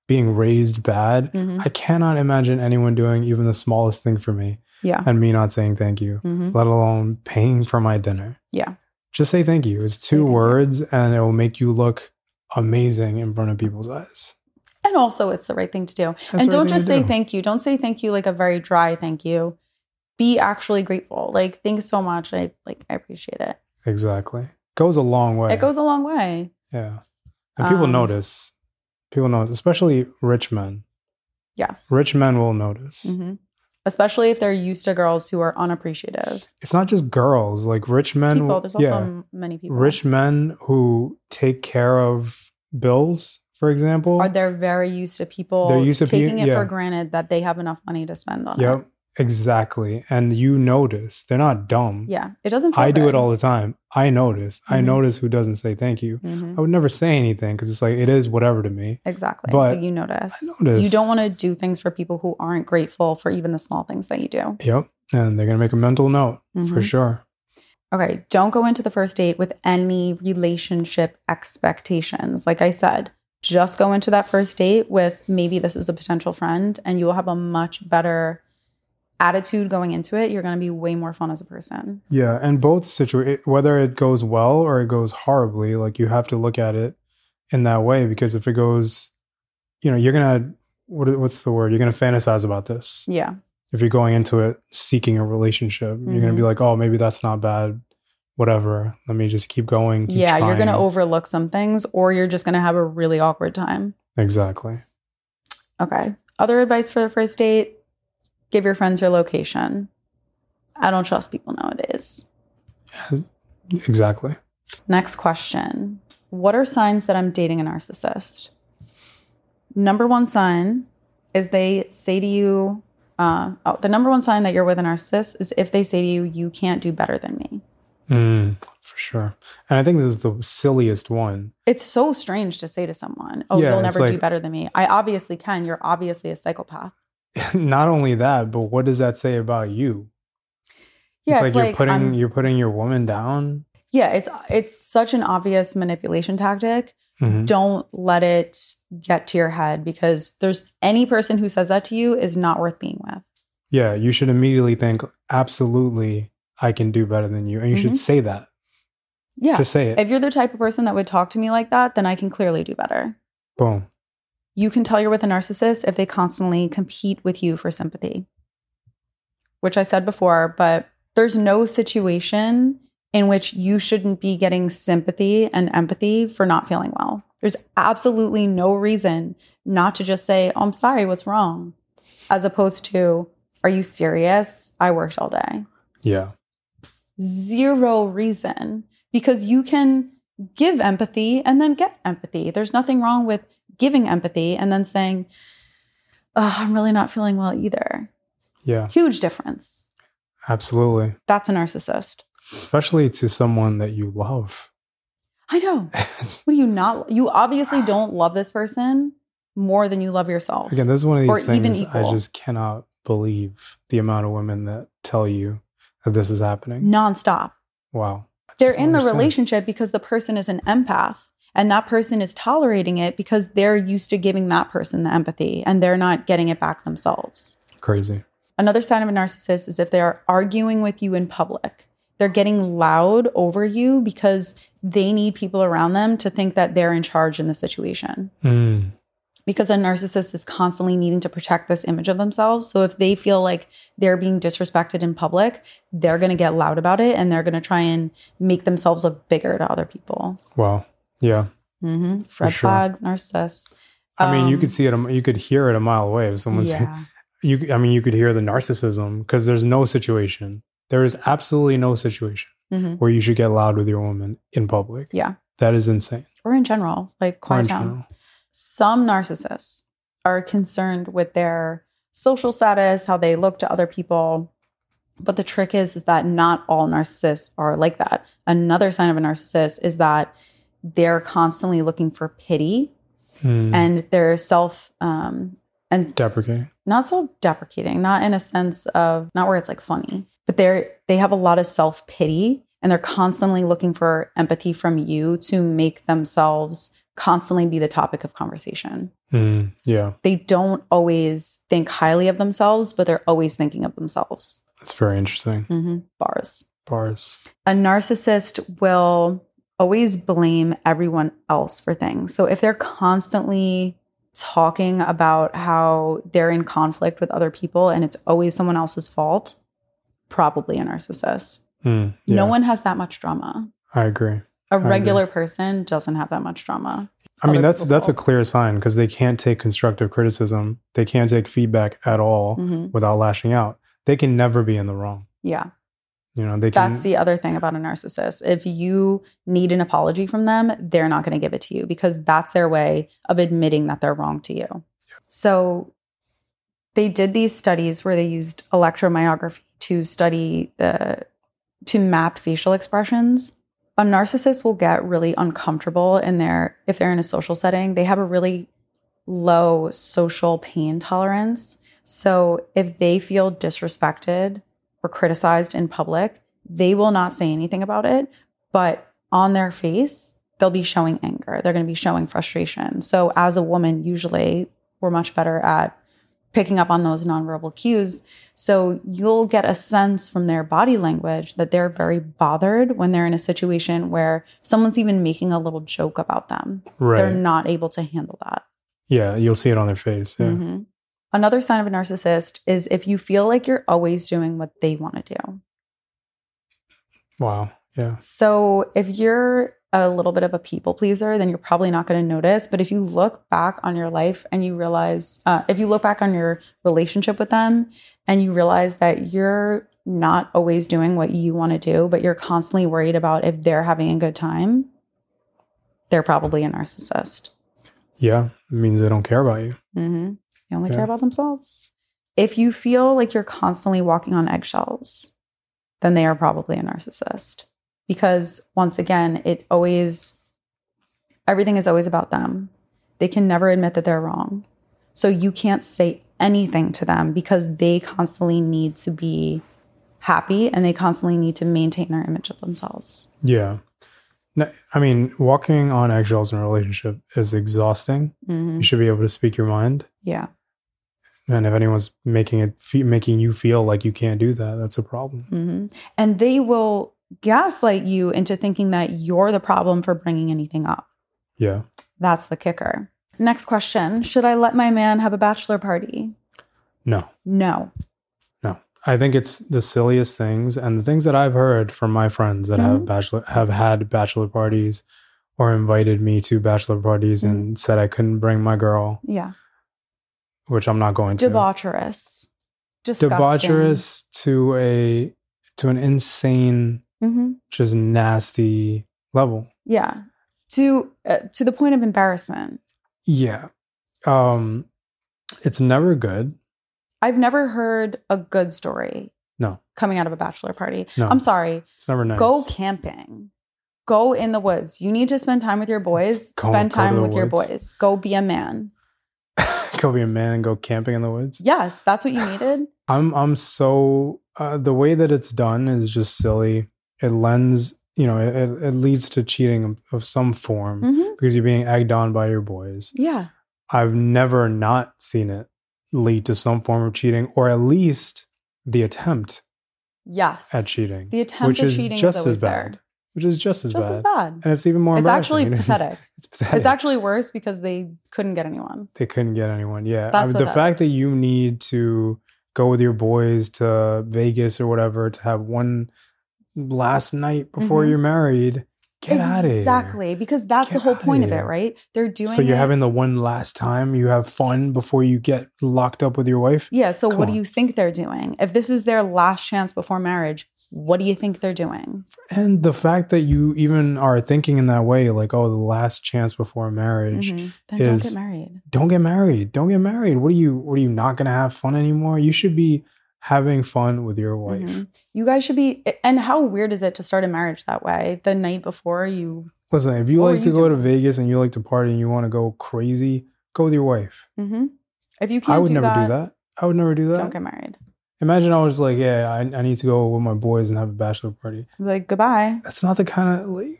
being raised bad. Mhm. I cannot imagine anyone doing even the smallest thing for me Yeah. and me not saying thank you, hmm let alone paying for my dinner. Yeah. Just say thank you. It's two words and it will make you look amazing in front of people's eyes. And also, it's the right thing to do. That's and don't just say do. thank you. Don't say thank you like a very dry thank you. Be actually grateful. Like, thanks so much. I like. I appreciate it. Exactly. Goes a long way. It goes a long way. Yeah. And people Um, notice. People notice, especially rich men. Yes. Rich men will notice. hmm Especially if they're used to girls who are unappreciative. It's not just girls, like rich men. people. There's also yeah. many people. Rich men who take care of bills, for example. are they're very used to people They're used to taking it yeah. for granted that they have enough money to spend on it. Exactly. And you notice. They're not dumb. Yeah. It doesn't I do it all the time. I notice. I Mhm. notice who doesn't say thank you. Mhm. I would never say anything because it's like it is whatever to me. Exactly. But But, you notice. I notice. You don't want to do things for people who aren't grateful for even the small things that you do. Yep. And they're gonna make a mental note for Mhm. sure. Okay. Don't go into the first date with any relationship expectations. Like I said, just go into that first date with maybe this is a potential friend and you will have a much better attitude going into it. You're going to be way more fun as a person. Yeah, and both situa- whether it goes well or it goes horribly, like you have to look at it in that way because if it goes, you know, you're gonna what what's the word? You're gonna fantasize about this. Yeah. If you're going into it seeking a relationship, you're gonna be Mhm. like, oh, maybe that's not bad. Whatever. Let me just keep going. keep yeah. You're going to overlook some things or you're just going to have a really awkward time. exactly. Okay. Other advice for the first date give your friends your location. I don't trust people nowadays. Exactly. Next question What are signs that I'm dating a narcissist? Number one sign is they say to you, uh, oh, the number one sign that you're with a narcissist is if they say to you, you can't do better than me. Mm, for sure. And I think this is the silliest one. It's so strange to say to someone, oh, Yeah, you'll never do better than me. I obviously can. You're obviously a psychopath. not only that, but what does that say about you? Yeah, it's, like you're putting I'm- you're putting your woman down. yeah, it's it's such an obvious manipulation tactic. Mhm. don't let it get to your head because there's any person who says that to you is not worth being with. Yeah, you should immediately think, absolutely, I can do better than you. And you Mhm. should say that. Yeah. To say it. if you're the type of person that would talk to me like that, then I can clearly do better. Boom. You can tell you're with a narcissist if they constantly compete with you for sympathy, which I said before, but there's no situation in which you shouldn't be getting sympathy and empathy for not feeling well. There's absolutely no reason not to just say, oh, I'm sorry, what's wrong? As opposed to, are you serious? I worked all day. Yeah. Zero reason because you can give empathy and then get empathy. There's nothing wrong with giving empathy and then saying, oh, I'm really not feeling well either. Yeah. Huge difference. Absolutely. That's a narcissist. Especially to someone that you love. I know. What do you not? You obviously don't love this person more than you love yourself. Again, this is one of these things I just cannot believe the amount of women that tell you that this is happening. Nonstop. Wow. They're in the relationship because the person is an empath and that person is tolerating it because they're used to giving that person the empathy and they're not getting it back themselves. Crazy. Another sign of a narcissist is if they're arguing with you in public. They're getting loud over you because they need people around them to think that they're in charge in the situation. Mm. Because a narcissist is constantly needing to protect this image of themselves. So if they feel like they're being disrespected in public, they're going to get loud about it and they're going to try and make themselves look bigger to other people. Wow. Yeah. Mm-hmm. Red sure. flag, narcissist. I mean, you Um, could see it. You could hear it a mile away. If someone's, yeah. you. I mean, you could hear the narcissism because there's no situation. There is absolutely no situation hmm where you should get loud with your woman in public. Yeah. That is insane. Or in general, like quiet down. general. some narcissists are concerned with their social status, how they look to other people. But the trick is, is that not all narcissists are like that. Another sign of a narcissist is that they're constantly looking for pity Mm. and they're self um, and Deprecating. not self-deprecating, not in a sense of not where it's like funny, but they're they have a lot of self-pity and they're constantly looking for empathy from you to make themselves constantly be the topic of conversation. Mm, yeah, They don't always think highly of themselves, but they're always thinking of themselves. that's very interesting. hmm Bars. Bars. A narcissist will always blame everyone else for things. So if they're constantly talking about how they're in conflict with other people and it's always someone else's fault, probably a narcissist. Mm, yeah, No one has that much drama. I agree. A agree. regular person doesn't have that much drama. I mean, that's that's a clear sign because they can't take constructive criticism. They can't take feedback at all hmm without lashing out. They can never be in the wrong. Yeah. You know, they. That's the other thing about a narcissist. If you need an apology from them, they're not going to give it to you because that's their way of admitting that they're wrong to you. So they did these studies where they used electromyography to study the to map facial expressions. A narcissist will get really uncomfortable in their if they're in a social setting, they have a really low social pain tolerance. So if they feel disrespected or criticized in public, they will not say anything about it, but on their face, they'll be showing anger. They're going to be showing frustration. So as a woman, usually we're much better at picking up on those nonverbal cues. So you'll get a sense from their body language that they're very bothered when they're in a situation where someone's even making a little joke about them. right. They're not able to handle that. yeah, you'll see it on their face. Yeah. Mhm. Another sign of a narcissist is if you feel like you're always doing what they want to do. Wow. Yeah. So if you're a little bit of a people pleaser, then you're probably not going to notice. But if you look back on your life and you realize, uh, if you look back on your relationship with them and you realize that you're not always doing what you want to do, but you're constantly worried about if they're having a good time, they're probably a narcissist. Yeah. It means they don't care about you. hmm They only Yeah. care about themselves. If you feel like you're constantly walking on eggshells, then they are probably a narcissist. Because once again, it always, everything is always about them. They can never admit that they're wrong. So you can't say anything to them because they constantly need to be happy and they constantly need to maintain their image of themselves. Yeah. No, I mean, walking on eggshells in a relationship is exhausting. Mhm. You should be able to speak your mind. Yeah. And if anyone's making it, fe- making you feel like you can't do that, that's a problem. hmm And they will gaslight you into thinking that you're the problem for bringing anything up. Yeah. That's the kicker. Next question Should I let my man have a bachelor party? No. No. No. I think it's the silliest things and the things that I've heard from my friends that have Mhm. bachelor have had bachelor parties or invited me to bachelor parties Mm-hmm. and said I couldn't bring my girl, Yeah. Which I'm not going to. Debaucherous. Disgusting. Debaucherous to a to an insane, hmm just nasty level. Yeah. To uh, to the point of embarrassment. Yeah. Um it's never good. I've never heard a good story No. coming out of a bachelor party. No. I'm sorry. It's never nice. Go camping. Go in the woods. You need to spend time with your boys. Go- spend time with your boys. Go be a man. go be a man and go camping in the woods. Yes, that's what you needed. I'm I'm so uh, the way that it's done is just silly. It lends, you know, it, it, leads to cheating of, some form hmm because you're being egged on by your boys. Yeah. I've never not seen it lead to some form of cheating or at least the attempt Yes. at cheating, The attempt which at is cheating just is as bad, there. Which is just as Just bad. as bad. and it's even more. It's actually pathetic. it's pathetic. It's actually worse because they couldn't get anyone. they couldn't get anyone. Yeah, That's I mean, the that- fact that you need to go with your boys to Vegas or whatever to have one last night before Mhm. you're married. Get out. Exactly, because that's the whole point of it, right? They're doing So you're it- having the one last time you have fun before you get locked up with your wife. Yeah, so Come what do you think they're doing? If this is their last chance before marriage, what do you think they're doing? And the fact that you even are thinking in that way, like, oh, the last chance before marriage. Mhm. Then don't get married. Don't get married. Don't get married. What are you? What are you not going to have fun anymore? You should be having fun with your wife. Mhm. You guys should be. And how weird is it to start a marriage that way? The night before you. Listen, if you like to you go to? Vegas and you like to party and you want to go crazy, go with your wife. hmm If you can't I would do never that, do that. I would never do that. Don't get married. Imagine I was like, yeah, I, I need to go with my boys and have a bachelor party. Like goodbye. That's not the kind of like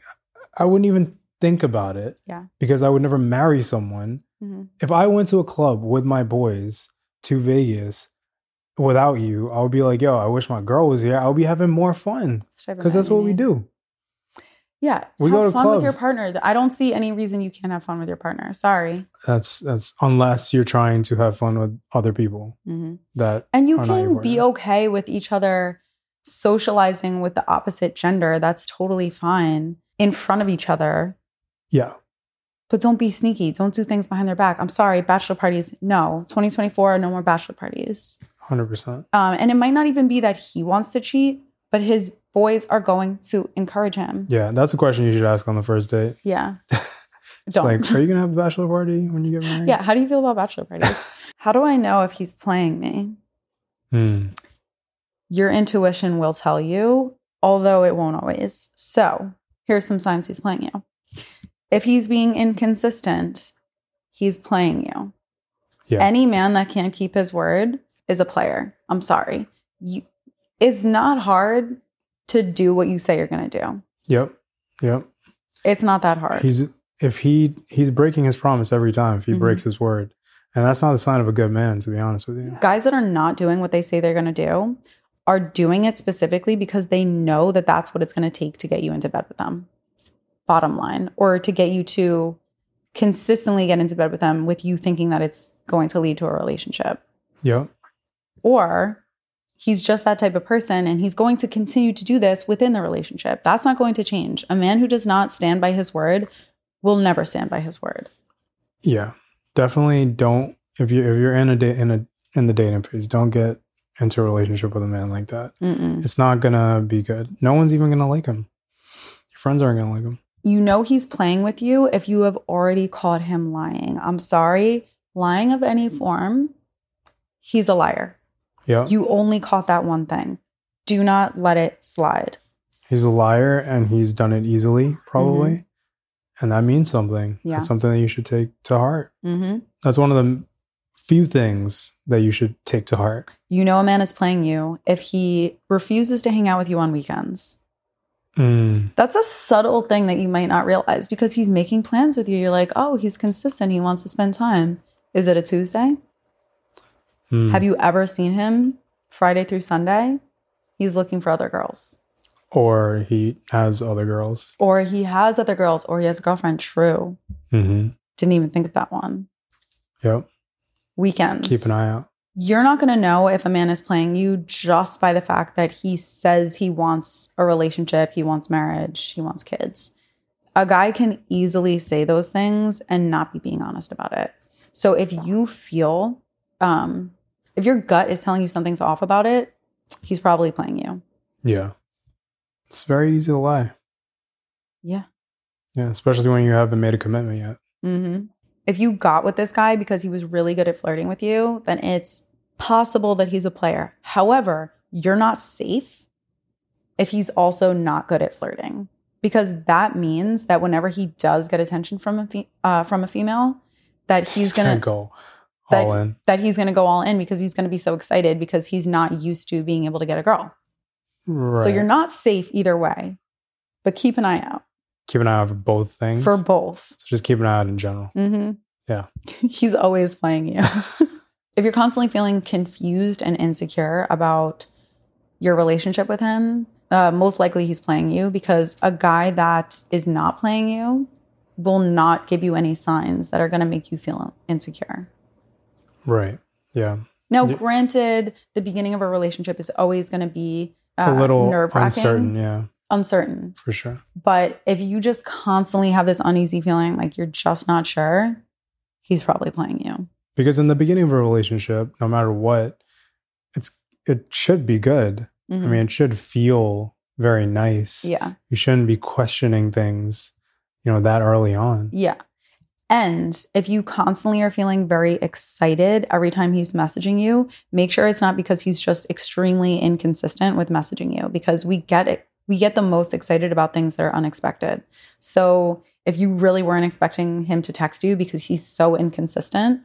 I wouldn't even think about it. Yeah. Because I would never marry someone. hmm If I went to a club with my boys to Vegas without you, I would be like, yo, I wish my girl was here. I would be having more fun because that's what we do. Yeah, We have go to fun with your partner. I don't see any reason you can't have fun with your partner. Sorry. That's that's unless you're trying to have fun with other people. hmm That And you Are not your can be okay with each other socializing with the opposite gender. That's totally fine in front of each other. yeah, But don't be sneaky. Don't do things behind their back. I'm sorry, bachelor parties. No, 2024, no more bachelor parties. hundred percent. Um, and it might not even be that he wants to cheat, but his boys are going to encourage him. Yeah, that's a question you should ask on the first date. Yeah. It's Don't. like, are you gonna have a bachelor party when you get married? yeah. How do you feel about bachelor parties? How do I know if he's playing me? Hmm. Your intuition will tell you, although it won't always. So here's some signs he's playing you. If he's being inconsistent, he's playing you. Yeah. Any man that can't keep his word is a player. I'm sorry. You, it's not hard to do what you say you're going to do. Yep. Yep. It's not that hard. He's if he he's breaking his promise every time if he Mhm. breaks his word, and that's not a sign of a good man, to be honest with you. Guys that are not doing what they say they're going to do are doing it specifically because they know that that's what it's going to take to get you into bed with them. Bottom line, or to get you to consistently get into bed with them with you thinking that it's going to lead to a relationship. Yep. Or he's just that type of person and he's going to continue to do this within the relationship. That's not going to change. A man who does not stand by his word will never stand by his word. Yeah. Definitely don't if you if you're in a da- in a in the dating phase, don't get into a relationship with a man like that. Mm-mm. It's not gonna be good. No one's even gonna like him. Your friends aren't gonna like him. You know he's playing with you if you have already caught him lying. I'm sorry, lying of any form, he's a liar. Yeah. You only caught that one thing. Do not let it slide. he's a liar and he's done it easily, probably. And that means something. Mm-hmm. Yeah. That's something that you should take to heart. hmm That's one of the few things that you should take to heart. You know a man is playing you if he refuses to hang out with you on weekends. Mm. That's a subtle thing that you might not realize because he's making plans with you. You're like, oh, he's consistent. He wants to spend time. Is it a Tuesday? Mm. Have you ever seen him Friday through Sunday? He's looking for other girls. or he has other girls. Or he has other girls, or he has a girlfriend. True. hmm Didn't even think of that one. Yep. Weekends. Keep an eye out. You're not going to know if a man is playing you just by the fact that he says he wants a relationship, he wants marriage, he wants kids. A guy can easily say those things and not be being honest about it. So if you feel, um, if your gut is telling you something's off about it, he's probably playing you. Yeah. It's very easy to lie. Yeah. Yeah. Especially when you haven't made a commitment yet. hmm If you got with this guy because he was really good at flirting with you, then it's possible that he's a player. However, you're not safe if he's also not good at flirting, because that means that whenever he does get attention from a fe- uh, from a female, that he's gonna go that- all in. that he's gonna go all in because he's gonna be so excited because he's not used to being able to get a girl. Right. So you're not safe either way. But keep an eye out keep an eye out for both things. for both. so just keep an eye out in general. Mm-hmm. Yeah. He's always playing you. if you're constantly feeling confused and insecure about your relationship with him, uh, most likely he's playing you because a guy that is not playing you will not give you any signs that are going to make you feel insecure. Right. Yeah. Now, granted, the beginning of a relationship is always going to be a uh, little nerve wracking, uncertain. Yeah. uncertain. For sure. But if you just constantly have this uneasy feeling like you're just not sure, he's probably playing you. Because in the beginning of a relationship, no matter what, it's it should be good. I Mhm. mean, it should feel very nice. yeah. You shouldn't be questioning things, you know, that early on. Yeah. And if you constantly are feeling very excited every time he's messaging you, make sure it's not because he's just extremely inconsistent with messaging you because we get it. We get the most excited about things that are unexpected. So if you really weren't expecting him to text you because he's so inconsistent,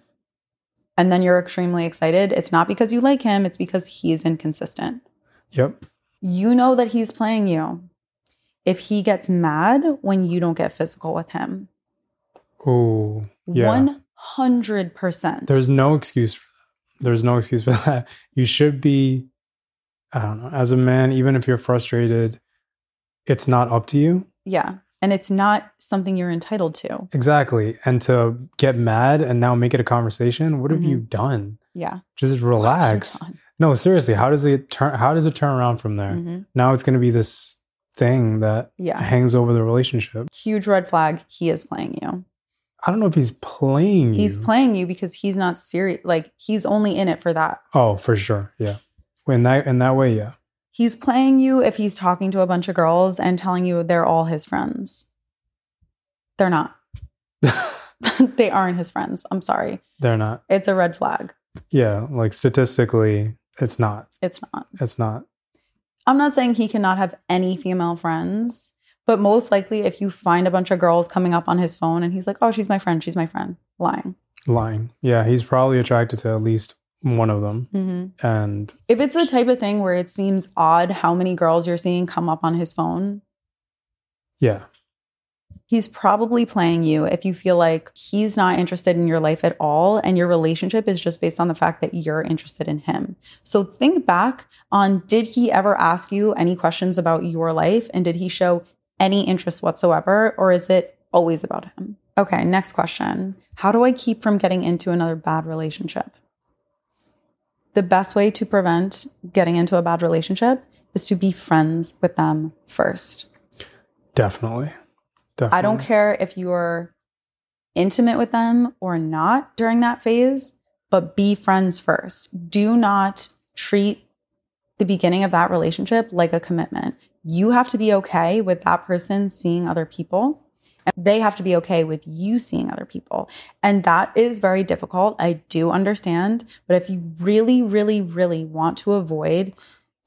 and then you're extremely excited, it's not because you like him, it's because he's inconsistent. Yep. You know that he's playing you. If he gets mad when you don't get physical with him, Oh, yeah. 100%. There's no excuse for that. There's no excuse for that. You should be, I don't know, as a man, even if you're frustrated, it's not up to you. yeah. And it's not something you're entitled to. Exactly. And to get mad and now make it a conversation, what have Mhm. you done? Yeah. Just relax. No, seriously, how does it turn how does it turn around from there? Mhm. Now it's gonna be this thing that Yeah. hangs over the relationship. Huge red flag. He is playing you. I don't know if he's playing you. He's playing you because he's not serious. Like he's only in it for that. Oh, for sure. Yeah. In that in that way, yeah. He's playing you if he's talking to a bunch of girls and telling you they're all his friends. They're not. they aren't his friends. I'm sorry. They're not. It's a red flag. Yeah. Like statistically, it's not. It's not. It's not. I'm not saying he cannot have any female friends, but most likely if you find a bunch of girls coming up on his phone and he's like, oh, she's my friend, she's my friend, lying. Lying. Yeah, he's probably attracted to at least one of them. hmm And If it's the type of thing where it seems odd how many girls you're seeing come up on his phone, yeah. he's probably playing you if you feel like he's not interested in your life at all and your relationship is just based on the fact that you're interested in him. So think back on did he ever ask you any questions about your life and did he show any interest whatsoever or is it always about him? Okay, next question. How do I keep from getting into another bad relationship? The best way to prevent getting into a bad relationship is to be friends with them first. Definitely. Definitely. I don't care if you're intimate with them or not during that phase, but be friends first. Do not treat the beginning of that relationship like a commitment. You have to be okay with that person seeing other people. And they have to be okay with you seeing other people. And that is very difficult. I do understand. But if you really, really, really want to avoid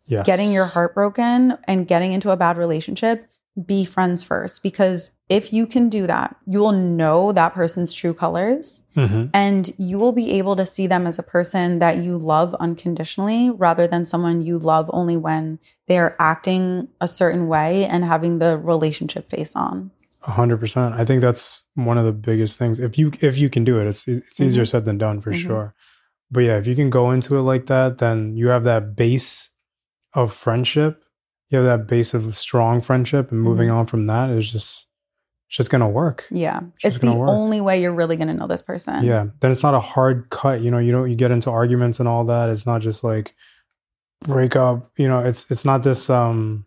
Yes. getting your heart broken and getting into a bad relationship, be friends first. Because if you can do that, you will know that person's true colors Mhm. and you will be able to see them as a person that you love unconditionally rather than someone you love only when they are acting a certain way and having the relationship face on. Hundred percent. I think that's one of the biggest things. If you if you can do it, it's it's easier Mhm. said than done for Mhm. sure. But yeah, if you can go into it like that, then you have that base of friendship. You have that base of strong friendship, and moving Mm-hmm. on from that is just it's just gonna work. Yeah. Just it's the work. only way you're really going to know this person. Yeah. Then it's not a hard cut. You know, you don't you get into arguments and all that. It's not just like break up. You know, it's it's not this um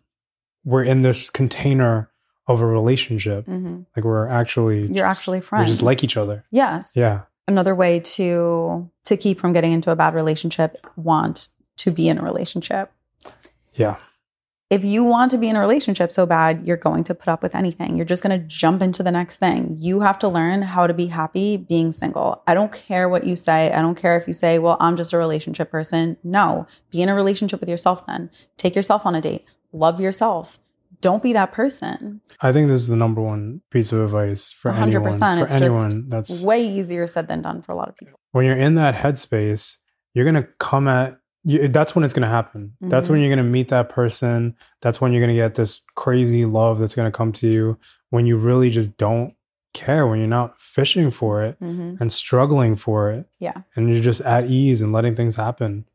we're in this container of a relationship. Mhm. Like we're actually You're just- actually friends. We just like each other. Yes. Yeah. another way to to keep from getting into a bad relationship want to be in a relationship Yeah. If you want to be in a relationship so bad you're going to put up with anything. You're just going to jump into the next thing. You have to learn how to be happy being single. I don't care what you say. I don't care if you say well i'm just a relationship person. No. Be in a relationship with yourself then. Take yourself on a date. Love yourself. Don't be that person. I think this is the number one piece of advice for 100%, anyone. For it's just anyone that's way easier said than done for a lot of people. When you're in that headspace, you're gonna come at you, that's when it's gonna happen. That's Mm-hmm. when you're gonna meet that person. That's when you're gonna get this crazy love that's gonna come to you when you really just don't care, when you're not fishing for it hmm and struggling for it. Yeah. And you're just at ease and letting things happen.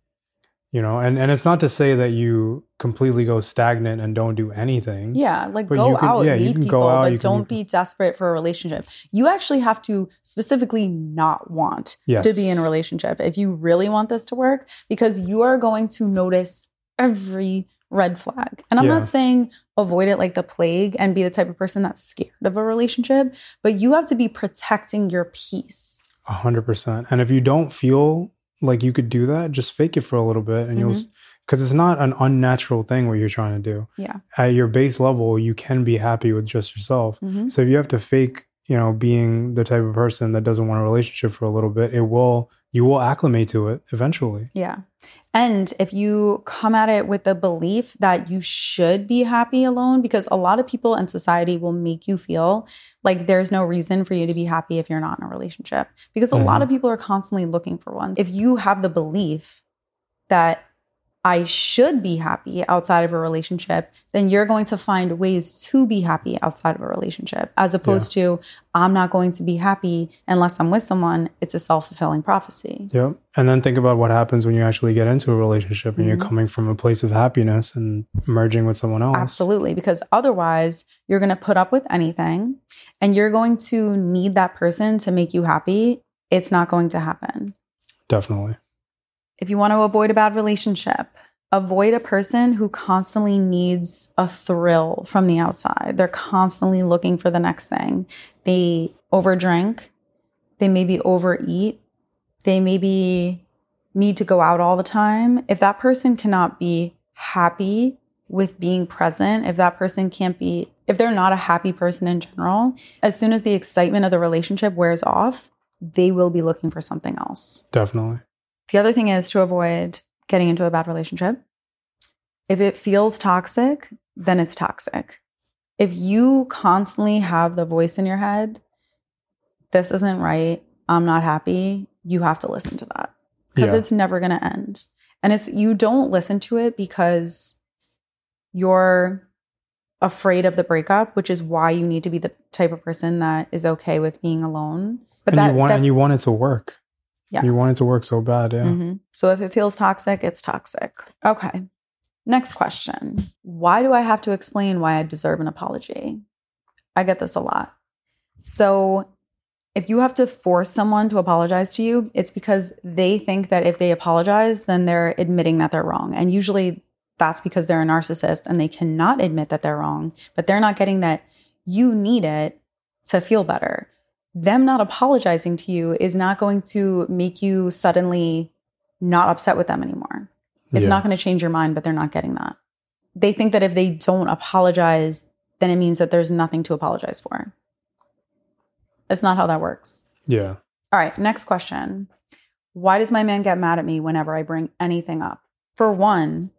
You know, and, and it's not to say that you completely go stagnant and don't do anything. Yeah, like go could- out, yeah, you meet can go people, out, but can don't meet- be desperate for a relationship. You actually have to specifically not want Yes. to be in a relationship if you really want this to work, because you are going to notice every red flag. And I'm Yeah. not saying avoid it like the plague and be the type of person that's scared of a relationship, but you have to be protecting your peace. A hundred percent. And if you don't feel like you could do that, just fake it for a little bit, and you'll Mm-hmm. because it's not an unnatural thing what you're trying to do. Yeah. At your base level, you can be happy with just yourself. Mhm. So if you have to fake, you know, being the type of person that doesn't want a relationship for a little bit, it will. You will acclimate to it eventually. Yeah. And if you come at it with the belief that you should be happy alone, because a lot of people in society will make you feel like there's no reason for you to be happy if you're not in a relationship, because a lot Mhm. of people are constantly looking for one. If you have the belief that I should be happy outside of a relationship, then you're going to find ways to be happy outside of a relationship, as opposed to I'm not going to be happy unless I'm with someone. It's a self fulfilling prophecy. Yep. And then think about what happens when you actually get into a relationship and Mhm. you're coming from a place of happiness and merging with someone else. Absolutely, because otherwise you're going to put up with anything and you're going to need that person to make you happy. It's not going to happen. Definitely. If you want to avoid a bad relationship, avoid a person who constantly needs a thrill from the outside. They're constantly looking for the next thing. They overdrink, they maybe overeat, they maybe need to go out all the time. If that person cannot be happy with being present, if that person can't be, if they're not a happy person in general, as soon as the excitement of the relationship wears off, they will be looking for something else. Definitely. The other thing is to avoid getting into a bad relationship. If it feels toxic, then it's toxic. If you constantly have the voice in your head, this isn't right, I'm not happy, you have to listen to that because Yeah. it's never going to end. And it's you don't listen to it because you're afraid of the breakup, which is why you need to be the type of person that is okay with being alone. But and that, you want that and you want it to work. Yeah. You want it to work so bad, yeah. Mhm. So if it feels toxic, it's toxic. Okay. Next question. Why do I have to explain why I deserve an apology? I get this a lot. So if you have to force someone to apologize to you, it's because they think that if they apologize, then they're admitting that they're wrong. And usually that's because they're a narcissist and they cannot admit that they're wrong, but they're not getting that you need it to feel better them not apologizing to you is not going to make you suddenly not upset with them anymore. It's Yeah. not going to change your mind, but they're not getting that. They think that if they don't apologize, then it means that there's nothing to apologize for. It's not how that works. Yeah. All right, next question. Why does my man get mad at me whenever I bring anything up? For one,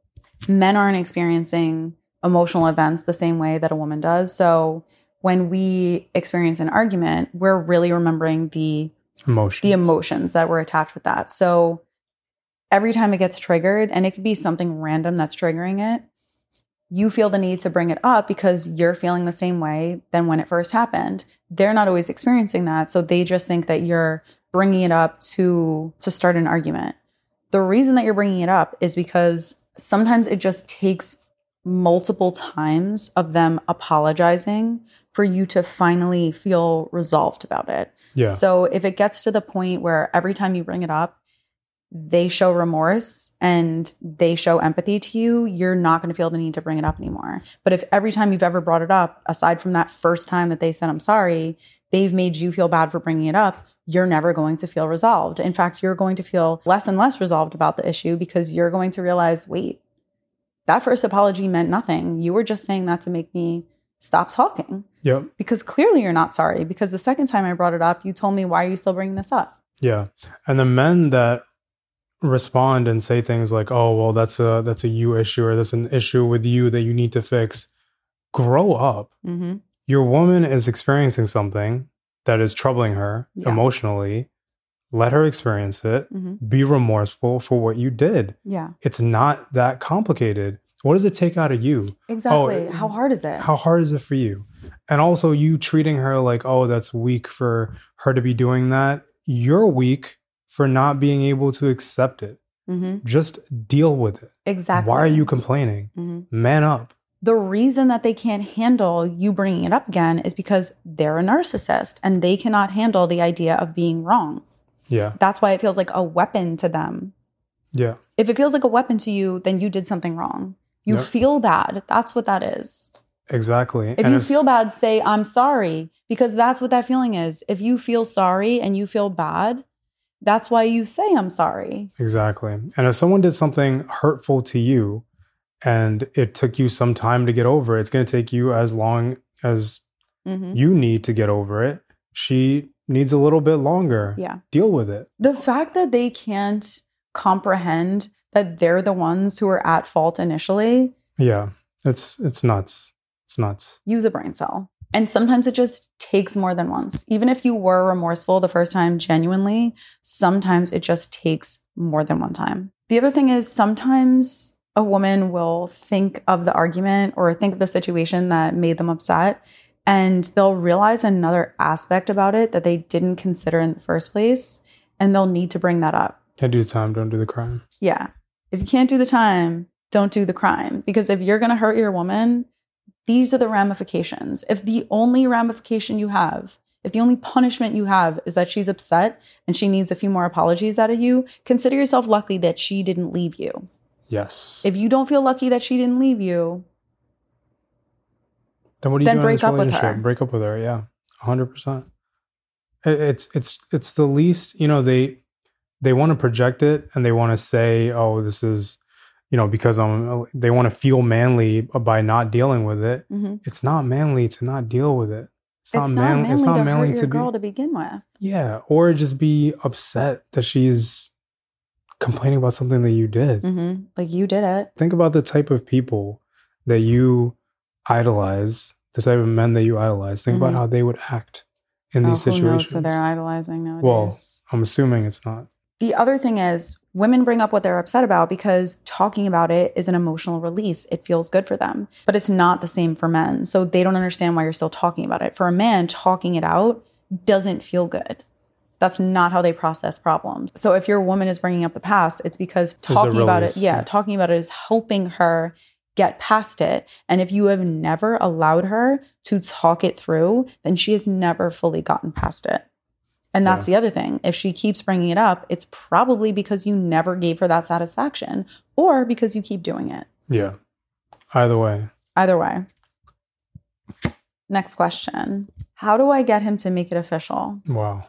men aren't experiencing emotional events the same way that a woman does. So when we experience an argument, we're really remembering the Emotion. the emotions that were attached with that. So every time it gets triggered, and it could be something random that's triggering it, you feel the need to bring it up because you're feeling the same way than when it first happened. They're not always experiencing that, so they just think that you're bringing it up to to start an argument. The reason that you're bringing it up is because sometimes it just takes multiple times of them apologizing for you to finally feel resolved about it. yeah. So if it gets to the point where every time you bring it up, they show remorse and they show empathy to you, you're not going to feel the need to bring it up anymore. But if every time you've ever brought it up, aside from that first time that they said, I'm sorry, they've made you feel bad for bringing it up, you're never going to feel resolved. In fact, you're going to feel less and less resolved about the issue because you're going to realize, wait, that first apology meant nothing. You were just saying that to make me stop talking Yep. because clearly you're not sorry. Because the second time I brought it up, you told me, why are you still bringing this up? Yeah. And the men that respond and say things like, "Oh, well, that's a that's a you issue or that's an issue with you that you need to fix." Grow up. Mm-hmm. Your woman is experiencing something that is troubling her Yeah. emotionally. Let her experience it. Mm-hmm. Be remorseful for what you did. Yeah, It's not that complicated. What does it take out of you? exactly. Oh, How hard is it? How hard is it for you? And also, you treating her like, oh, that's weak for her to be doing that. You're weak for not being able to accept it. mm-hmm. Just deal with it. Exactly. Why are you complaining? hmm Man up. The reason that they can't handle you bringing it up again is because they're a narcissist and they cannot handle the idea of being wrong. Yeah. That's why it feels like a weapon to them. Yeah. If it feels like a weapon to you, then you did something wrong. You Yep. feel bad. That's what that is. Exactly. If And you s- feel bad, say, I'm sorry, because that's what that feeling is. If you feel sorry and you feel bad, that's why you say, I'm sorry. Exactly. And if someone did something hurtful to you and it took you some time to get over it, it's going to take you as long as hmm you need to get over it. She needs a little bit longer. Yeah. Deal with it. The fact that they can't comprehend that they're the ones who are at fault initially, Yeah. It's it's nuts. It's nuts. use a brain cell. And sometimes it just takes more than once. Even if you were remorseful the first time genuinely, sometimes it just takes more than one time. The other thing is sometimes a woman will think of the argument or think of the situation that made them upset and they'll realize another aspect about it that they didn't consider in the first place and they'll need to bring that up. Can't do the time, don't do the crime. Yeah. If you can't do the time, don't do the crime. Because if you're going to hurt your woman, these are the ramifications. If the only ramification you have, if the only punishment you have is that she's upset and she needs a few more apologies out of you, consider yourself lucky that she didn't leave you. Yes. If you don't feel lucky that she didn't leave you, then what do you then do break up with her. Break up with her. Yeah. hundred percent. It's it's it's the least, you know, they they want to project it and they want to say, oh, this is, you know, because I'm they want to feel manly by not dealing with it. mhm, It's not manly to not deal with it. It's, it's not manly, it's not to manly hurt your to be girl to begin with. Yeah, or just be upset that she's complaining about something that you did. hmm Like you did it. Think about the type of people that you idolize, the type of men that you idolize. Think about Mhm. how they would act in Oh, these who knows situations. who they're idolizing nowadays. Well, I'm assuming it's not. The other thing is, women bring up what they're upset about because talking about it is an emotional release. It feels good for them, but it's not the same for men. So they don't understand why you're still talking about it. For a man, talking it out doesn't feel good. That's not how they process problems. So if your woman is bringing up the past, it's because talking about it, yeah, yeah. talking about it is helping her get past it. And if you have never allowed her to talk it through, then she has never fully gotten past it. And that's the other thing. If she keeps bringing it up, it's probably because you never gave her that satisfaction or because you keep doing it. Yeah. Either way. Either way. Next question How do I get him to make it official? Wow.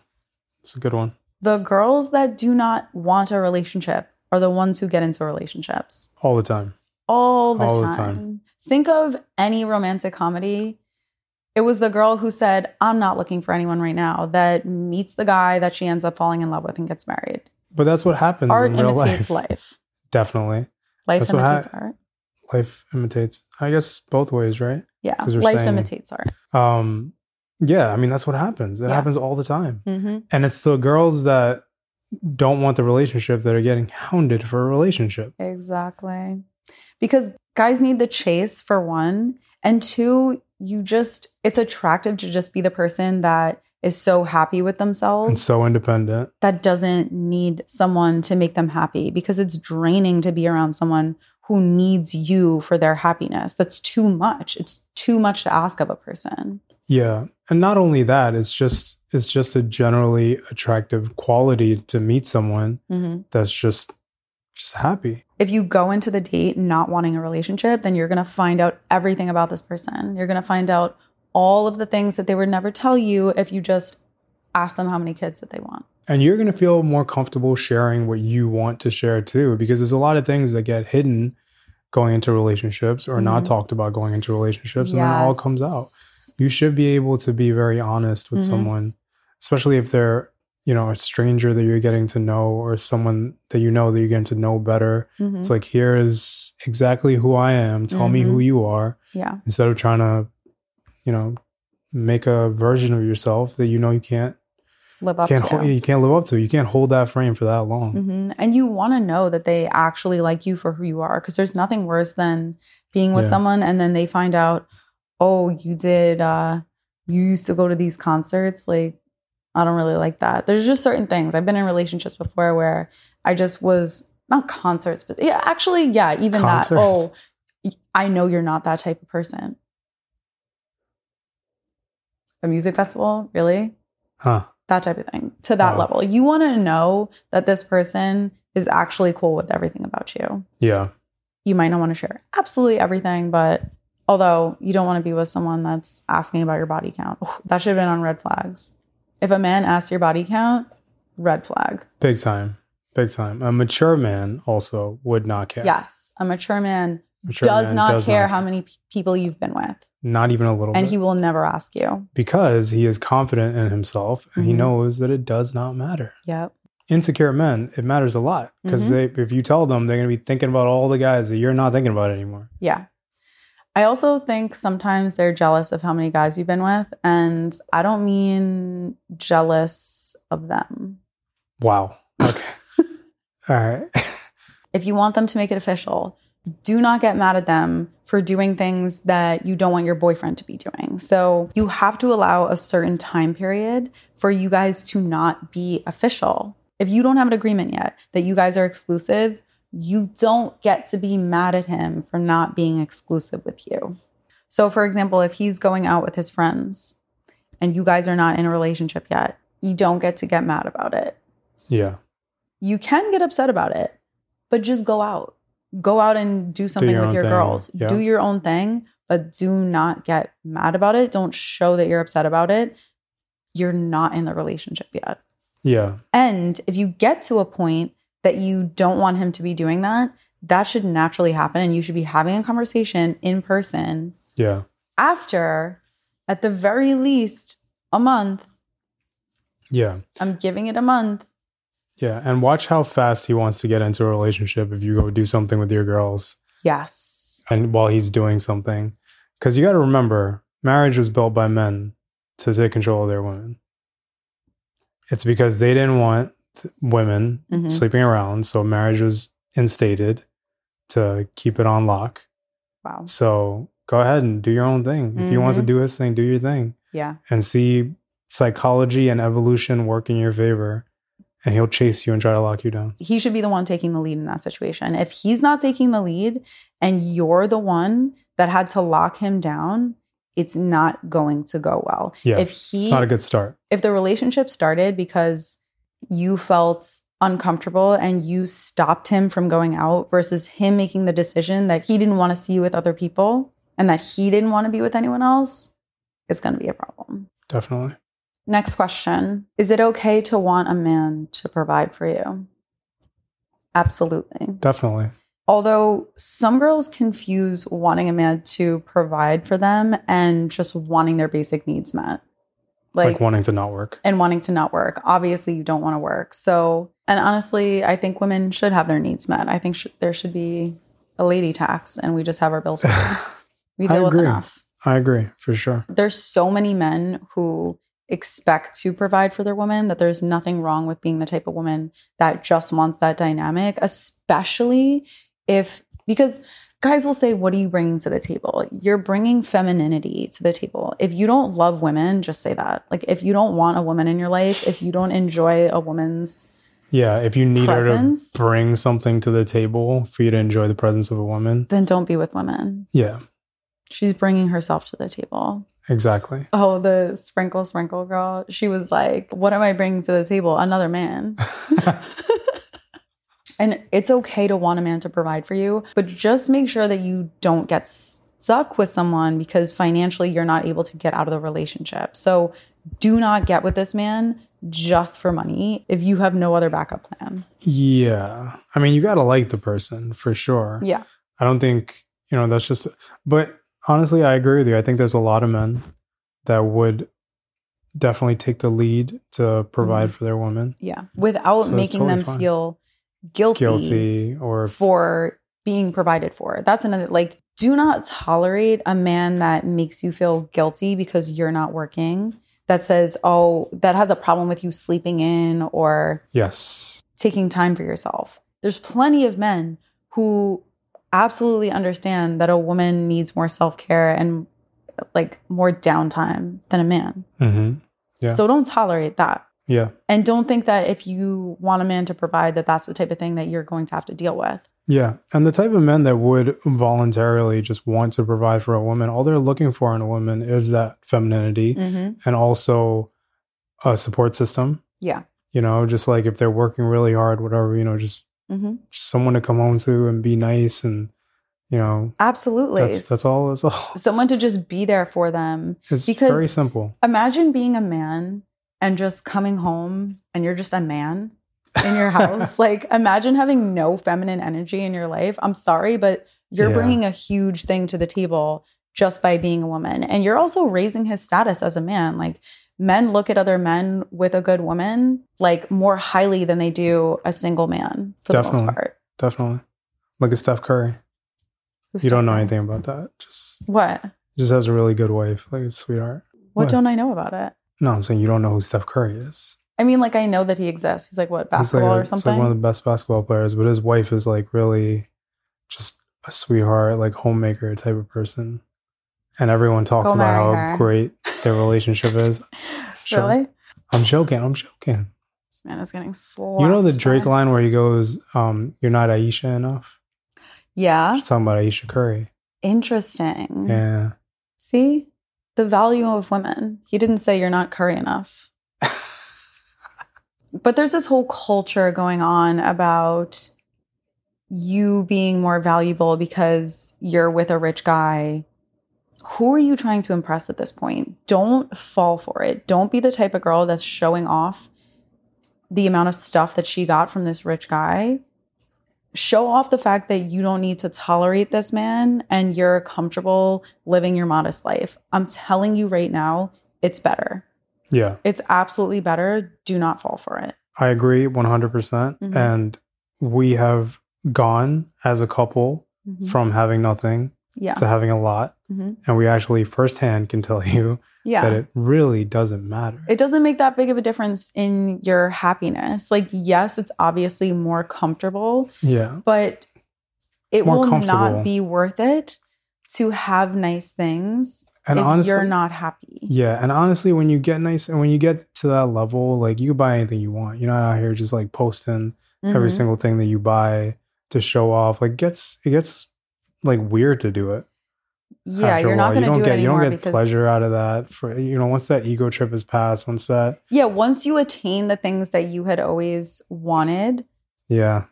It's a good one. The girls that do not want a relationship are the ones who get into relationships All the time. all the, All time. the time. Think of any romantic comedy. It was the girl who said, I'm not looking for anyone right now, that meets the guy that she ends up falling in love with and gets married. But that's what happens Art in real imitates life. life. Definitely. Life That's imitates hap- art. Life imitates. I guess both ways, right? Yeah. Life saying- imitates art. Um yeah, I mean that's what happens. It Yeah. happens all the time. hmm And it's the girls that don't want the relationship that are getting hounded for a relationship. Exactly. Because guys need the chase for one. And two, you just, it's attractive to just be the person that is so happy with themselves And so independent. that doesn't need someone to make them happy because it's draining to be around someone who needs you for their happiness. That's too much. It's too much to ask of a person. Yeah. And not only that, it's just it's just a generally attractive quality to meet someone hmm that's just just happy. If you go into the date not wanting a relationship, then you're going to find out everything about this person. You're going to find out all of the things that they would never tell you if you just ask them how many kids that they want. And you're going to feel more comfortable sharing what you want to share too because there's a lot of things that get hidden going into relationships or not Mhm. talked about going into relationships and then it all comes out. You should be able to be very honest with Mhm. someone, especially if they're, you know, a stranger that you're getting to know or someone that you know that you're getting to know better. Mhm. It's like, here is exactly who I am. Tell me who Mhm. you are Yeah. instead of trying to, you know, make a version of yourself that you know you can't Live up can't to. hold, you can't live up to. You can't hold that frame for that long. hmm And you want to know that they actually like you for who you are because there's nothing worse than being with Yeah. someone and then they find out, oh, you did, uh, you used to go to these concerts. Like, I don't really like that. There's just certain things. I've been in relationships before where I just was not concerts, but yeah, actually, yeah, even that. Oh, I know you're not that type of person. A music festival, really? Huh. that type of thing to that Wow. level. You want to know that this person is actually cool with everything about you. Yeah. You might not want to share absolutely everything, but although you don't want to be with someone that's asking about your body count, that should have been on red flags. If a man asks your body count, red flag. Big time. Big time. A mature man also would not care. Yes, a mature man Mature does not care how many p- people you've been with, not even a little and bit he will never ask you. because he is confident in himself and he Mhm. knows that it does not matter. Yep. Insecure men, it matters a lot because Mhm. if you tell them, they're going to be thinking about all the guys that you're not thinking about anymore. Yeah. I also think sometimes they're jealous of how many guys you've been with. And I don't mean jealous of them. Wow. Okay. all right. If you want them to make it official, do not get mad at them for doing things that you don't want your boyfriend to be doing. So you have to allow a certain time period for you guys to not be official. If you don't have an agreement yet that you guys are exclusive, you don't get to be mad at him for not being exclusive with you. So, for example, if he's going out with his friends and you guys are not in a relationship yet, you don't get to get mad about it. Yeah. You can get upset about it, but just go out. Go out and do something your with your thing, girls. yeah. Do your own thing, but do not get mad about it. Don't show that you're upset about it. You're not in the relationship yet. Yeah. And if you get to a point that you don't want him to be doing that, that should naturally happen. And you should be having a conversation in person Yeah. after, at the very least, a month. Yeah. I'm giving it a month. Yeah. And watch how fast he wants to get into a relationship if you go do something with your girls Yes. and while he's doing something. Because you got to remember, marriage was built by men to take control of their women. It's because they didn't want women Mhm. sleeping around. So marriage was instated to keep it on lock. Wow. So go ahead and do your own thing. If he wants to Mhm. do his thing, do your thing Yeah. and see psychology and evolution work in your favor. And he'll chase you and try to lock you down. He should be the one taking the lead in that situation. If he's not taking the lead and you're the one that had to lock him down, it's not going to go well. Yeah. If he It's not a good start. if the relationship started because you felt uncomfortable and you stopped him from going out versus him making the decision that he didn't want to see you with other people and that he didn't want to be with anyone else, it's going to be a problem. Definitely. Next question Is it okay to want a man to provide for you? Absolutely. Definitely. Although some girls confuse wanting a man to provide for them and just wanting their basic needs met. Like, wanting to not work. and wanting to not work. Obviously, you don't want to work. So, and honestly, I think women should have their needs met. I think sh- there should be a lady tax and we just have our bills paid. We deal with enough. I agree for sure. There's so many men who expect to provide for their woman that there's nothing wrong with being the type of woman that just wants that dynamic, especially if, because guys will say, What are you bringing to the table? You're bringing femininity to the table. If you don't love women, just say that. Like, if you don't want a woman in your life, if you don't enjoy a woman's, Yeah. If you need Presence? her to bring something to the table for you to enjoy the presence of a woman. then don't be with women. Yeah. She's bringing herself to the table. Exactly. Oh, the sprinkle sprinkle girl. She was like, What am I bringing to the table? Another man. and it's okay to want a man to provide for you, but just make sure that you don't get stuck with someone because financially you're not able to get out of the relationship. So do not get with this man just for money if you have no other backup plan. yeah. I mean, you got to like the person for sure. Yeah. I don't think, you know, that's just, but honestly, I agree with you. I think there's a lot of men that would definitely take the lead to provide mm-hmm. for their woman. Yeah. Without So making totally them fine. feel guilty, Guilty or for being provided for. That's another like do not tolerate a man that makes you feel guilty because you're not working. That says, "Oh, that has a problem with you sleeping in or yes. taking time for yourself." There's plenty of men who absolutely understand that a woman needs more self-care and like more downtime than a man. hmm Yeah. So don't tolerate that. Yeah. And don't think that if you want a man to provide that that's the type of thing that you're going to have to deal with. Yeah. And the type of men that would voluntarily just want to provide for a woman, all they're looking for in a woman is that femininity Mm-hmm. and also a support system. Yeah. You know, just like if they're working really hard, whatever, you know, just, Mm-hmm. just someone to come home to and be nice and, you know, Absolutely. that's, that's all. That's all. Someone to just be there for them. It's because- very simple. Imagine being a man and just coming home and you're just a man in your house. like, imagine having no feminine energy in your life. I'm sorry, but You're Yeah. bringing a huge thing to the table just by being a woman. And you're also raising his status as a man. Like men look at other men with a good woman like more highly than they do a single man for the Definitely. most part. Definitely. Look at Steph Curry. Who's you don't know anything about that. Just What? just has a really good wife, like a sweetheart. What What? don't I know about it? No, I'm saying you don't know who Steph Curry is. I mean, like I know that he exists. He's like what He's like, basketball a- or he's like one of the best basketball players, but his wife is like really just a sweetheart, like homemaker type of person. And everyone talks Go about how her. great their relationship is. Sure. Really? I'm joking. I'm joking. This man is getting slow. You know the Drake by- line where he goes, um, "You're not Ayesha enough." Yeah. He's talking about Ayesha Curry. Interesting. Yeah. See the value of women. He didn't say you're not curry enough. but there's this whole culture going on about you being more valuable because you're with a rich guy. Who are you trying to impress at this point? Don't fall for it. Don't be the type of girl that's showing off the amount of stuff that she got from this rich guy. Show off the fact that you don't need to tolerate this man and you're comfortable living your modest life. I'm telling you right now, it's better. Yeah. It's absolutely better. Do not fall for it. I agree 100%. percent Mhm. And we have gone as a couple Mhm. from having nothing Yeah. to having a lot. Mhm. And we actually firsthand can tell you Yeah. that it really doesn't matter. it doesn't make that big of a difference in your happiness. Like, yes, it's obviously more comfortable, yeah. but It's it will not be worth it to have nice things And if honestly, you're not happy. Yeah, and honestly, when you get nice and when you get to that level, like you can buy anything you want. You're not out here just like posting every Mhm. single thing that you buy to show off. Like gets it gets like weird to do it. Yeah, you're not going to don't get it you don't get because pleasure out of that. For you know, once that ego trip is passed, once that yeah, once you attain the things that you had always wanted, yeah,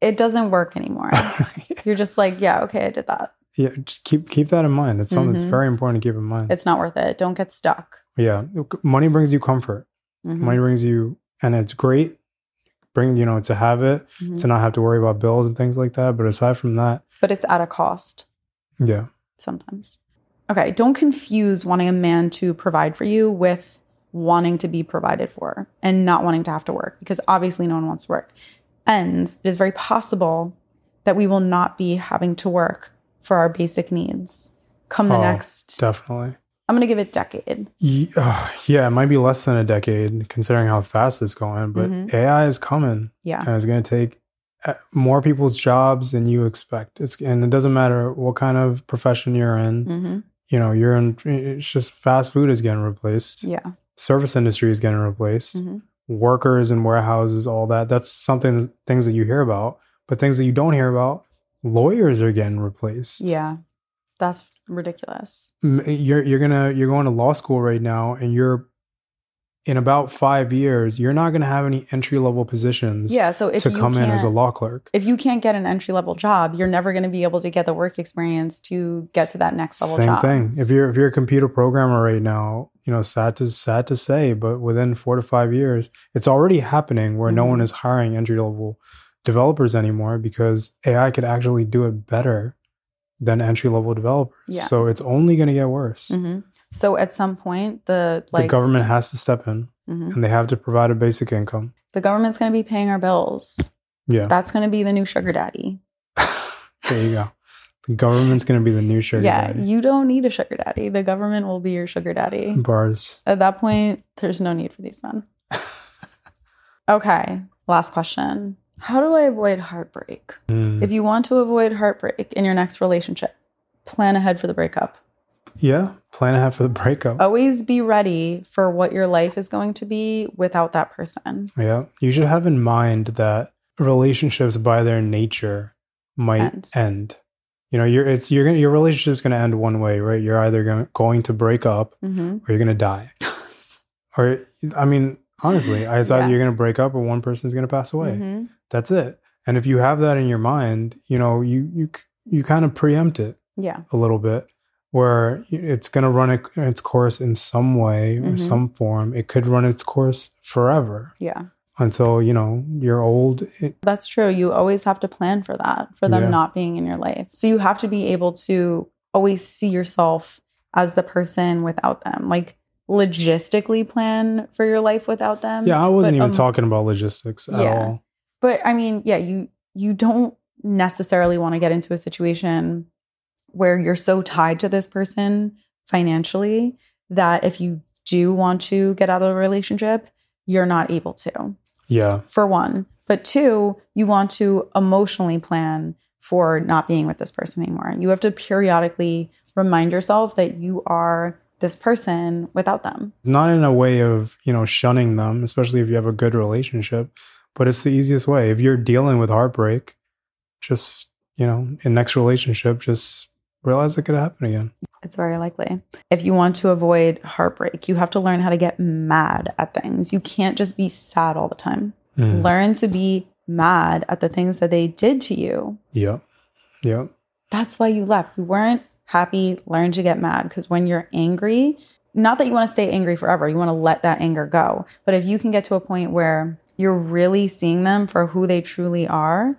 it doesn't work anymore. You're just like, yeah, okay, I did that. yeah, just keep keep that in mind. It's something Mhm. that's very important to keep in mind. It's not worth it. Don't get stuck. yeah, money brings you comfort. Mhm. Money brings you, and it's great. Bring you know to have it Mhm. to not have to worry about bills and things like that. But aside from that, But it's at a cost. yeah, sometimes. Okay, don't confuse wanting a man to provide for you with wanting to be provided for and not wanting to have to work because obviously no one wants to work. And it is very possible that we will not be having to work for our basic needs come the Oh, next, definitely. I'm going to give it a decade. Ye- uh, yeah, it might be less than a decade considering how fast it's going, but Mhm. AI is coming Yeah. and it's going to take more people's jobs than you expect. It's and it doesn't matter what kind of profession you're in. hmm You know, you're in. It's just fast food is getting replaced. Yeah. Service industry is getting replaced. hmm Workers and warehouses, all that. That's something things that you hear about, but things that you don't hear about. Lawyers are getting replaced. Yeah. That's ridiculous. you're you're gonna you're going to law school right now and you're in about five years you're not gonna have any entry level positions Yeah. So if to come in as a law clerk if you can't get an entry level job, you're never going to be able to get the work experience to get to that next level same job. thing if you're if you're a computer programmer right now you know sad to sad to say but within four to five years it's already happening where no Mhm. one is hiring entry level developers anymore because ai could actually do it better than entry level developers Yeah. so it's only going to get worse hmm So at some point, the like the government has to step in mhm. and they have to provide a basic income the government's going to be paying our bills. yeah That's going to be the new sugar daddy. there you go. The government's going to be the new sugar daddy. yeah, daddy. you don't need a sugar daddy. The government will be your sugar daddy. Bars. At that point, there's no need for these men. Okay, last question. How do I avoid heartbreak? Mm. If you want to avoid heartbreak in your next relationship, plan ahead for the breakup. Yeah, plan ahead for the breakup. Always be ready for what your life is going to be without that person. Yeah, you should have in mind that relationships, by their nature, might End. end. You know, you're it's you're gonna your relationship's gonna end one way, right? You're either going going to break up Mm-hmm. or you're gonna die. Or I mean, honestly, it's Yeah. either you're gonna break up or one person's gonna pass away. hmm That's it. And if you have that in your mind, you know, you you you kind of preempt it. Yeah. a little bit where it's going to run it- its course in some way or Mhm. some form it could run its course forever Yeah. until you know you're old. It, That's true. You always have to plan for that, for them Yeah. not being in your life. So you have to be able to always see yourself as the person without them. Like logistically plan for your life without them. yeah, I wasn't But, even um, talking about logistics at yeah. all. But I mean, yeah, you you don't necessarily want to get into a situation where you're so tied to this person financially that if you do want to get out of the relationship, you're not able to. Yeah, For one, but two, you want to emotionally plan for not being with this person anymore. You have to periodically remind yourself that you are this person without them. not in a way of you know shunning them, especially if you have a good relationship. But it's the easiest way. If you're dealing with heartbreak, just you know, in next relationship, just realize it could happen again. It's very likely. If you want to avoid heartbreak, you have to learn how to get mad at things. You can't just be sad all the time. Mm. Learn to be mad at the things that they did to you. Yep. Yep. That's why you left. You weren't happy. Learn to get mad because when you're angry, not that you want to stay angry forever, you want to let that anger go. But if you can get to a point where you're really seeing them for who they truly are,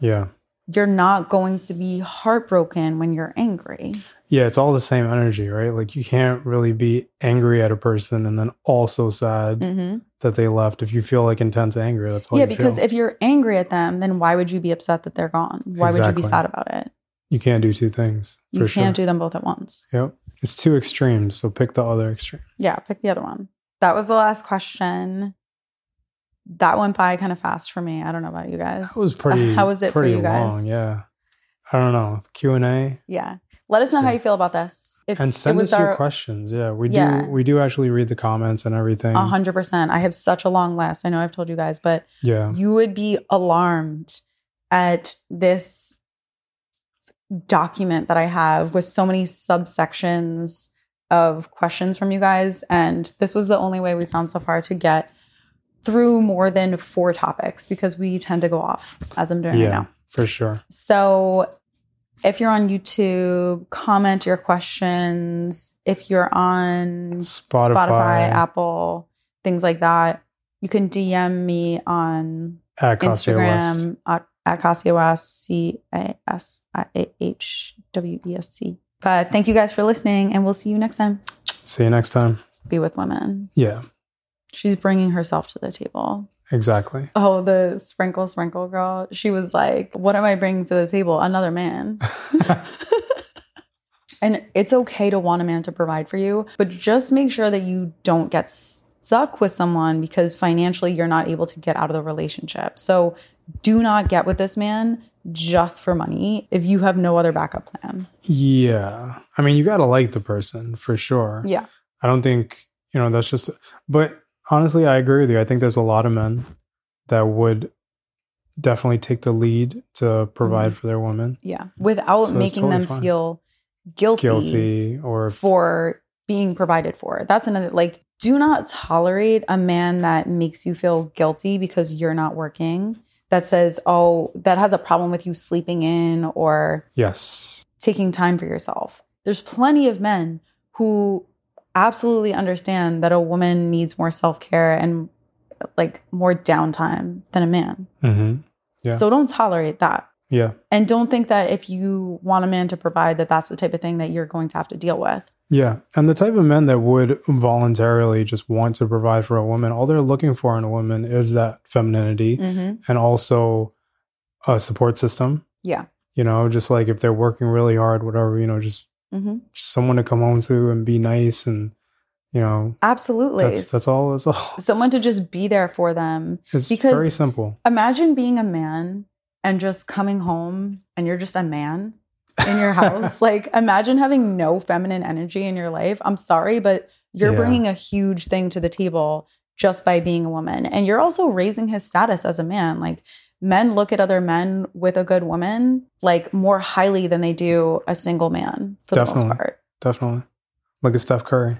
Yeah. You're not going to be heartbroken when you're angry. Yeah, it's all the same energy, right? Like you can't really be angry at a person and then also sad Mm-hmm. that they left. If you feel like intense anger, that's all yeah, because feel. if you're angry at them, then why would you be upset that they're gone? Why would you be sad about it? you can't do two things. You can't sure. do them both at once. Yep. It's two extremes, so pick the other extreme. Yeah, pick the other one. That was the last question. That went by kind of fast for me. I don't know about you guys. That was pretty How was it for you guys? long, yeah. I don't know. Q and A. Yeah. Let us know how you feel about this. It's And send it us was your questions. Yeah. We Yeah. do we do actually read the comments and everything. a hundred percent. I have such a long list. I know I've told you guys, but Yeah. you would be alarmed at this document that I have with so many subsections of questions from you guys. And this was the only way we found so far to get through more than four topics because we tend to go off as I'm doing right now. for sure. So if you're on YouTube, comment your questions. If you're on Spotify. Spotify, Apple, things like that, you can DM me on At. Instagram at, at Casiah West, C A S I A H W E S T. But thank you guys for listening, and we'll see you next time. See you next time. Be with women. Yeah, She's bringing herself to the table. exactly. Oh, the sprinkle, sprinkle girl. She was like, What am I bringing to the table? Another man. and it's okay to want a man to provide for you, but just make sure that you don't get stuck with someone because financially you're not able to get out of the relationship. So do not get with this man just for money if you have no other backup plan. yeah. I mean, you got to like the person for sure. Yeah. I don't think, you know, that's just, but honestly, I agree with you. I think there's a lot of men that would definitely take the lead to provide mm-hmm. for their women. Yeah. Without So making totally them fine. feel guilty, Guilty or for being provided for. That's another like do not tolerate a man that makes you feel guilty because you're not working. That says, "Oh, that has a problem with you sleeping in or yes. taking time for yourself." There's plenty of men who absolutely understand that a woman needs more self-care and like more downtime than a man. hmm Yeah. So don't tolerate that. Yeah. And don't think that if you want a man to provide that that's the type of thing that you're going to have to deal with. Yeah. And the type of men that would voluntarily just want to provide for a woman, all they're looking for in a woman is that femininity Mhm. and also a support system. Yeah. You know, just like if they're working really hard, whatever, you know, just, hmm just someone to come home to and be nice and, you know, Absolutely. that's that's all. That's all. Someone to just be there for them. It's because- very simple. Imagine being a man and just coming home and you're just a man in your house. like, imagine having no feminine energy in your life. I'm sorry, but you're Yeah. bringing a huge thing to the table just by being a woman. And you're also raising his status as a man. Like, men look at other men with a good woman like more highly than they do a single man for the Definitely. most part. Definitely. Look at Steph Curry.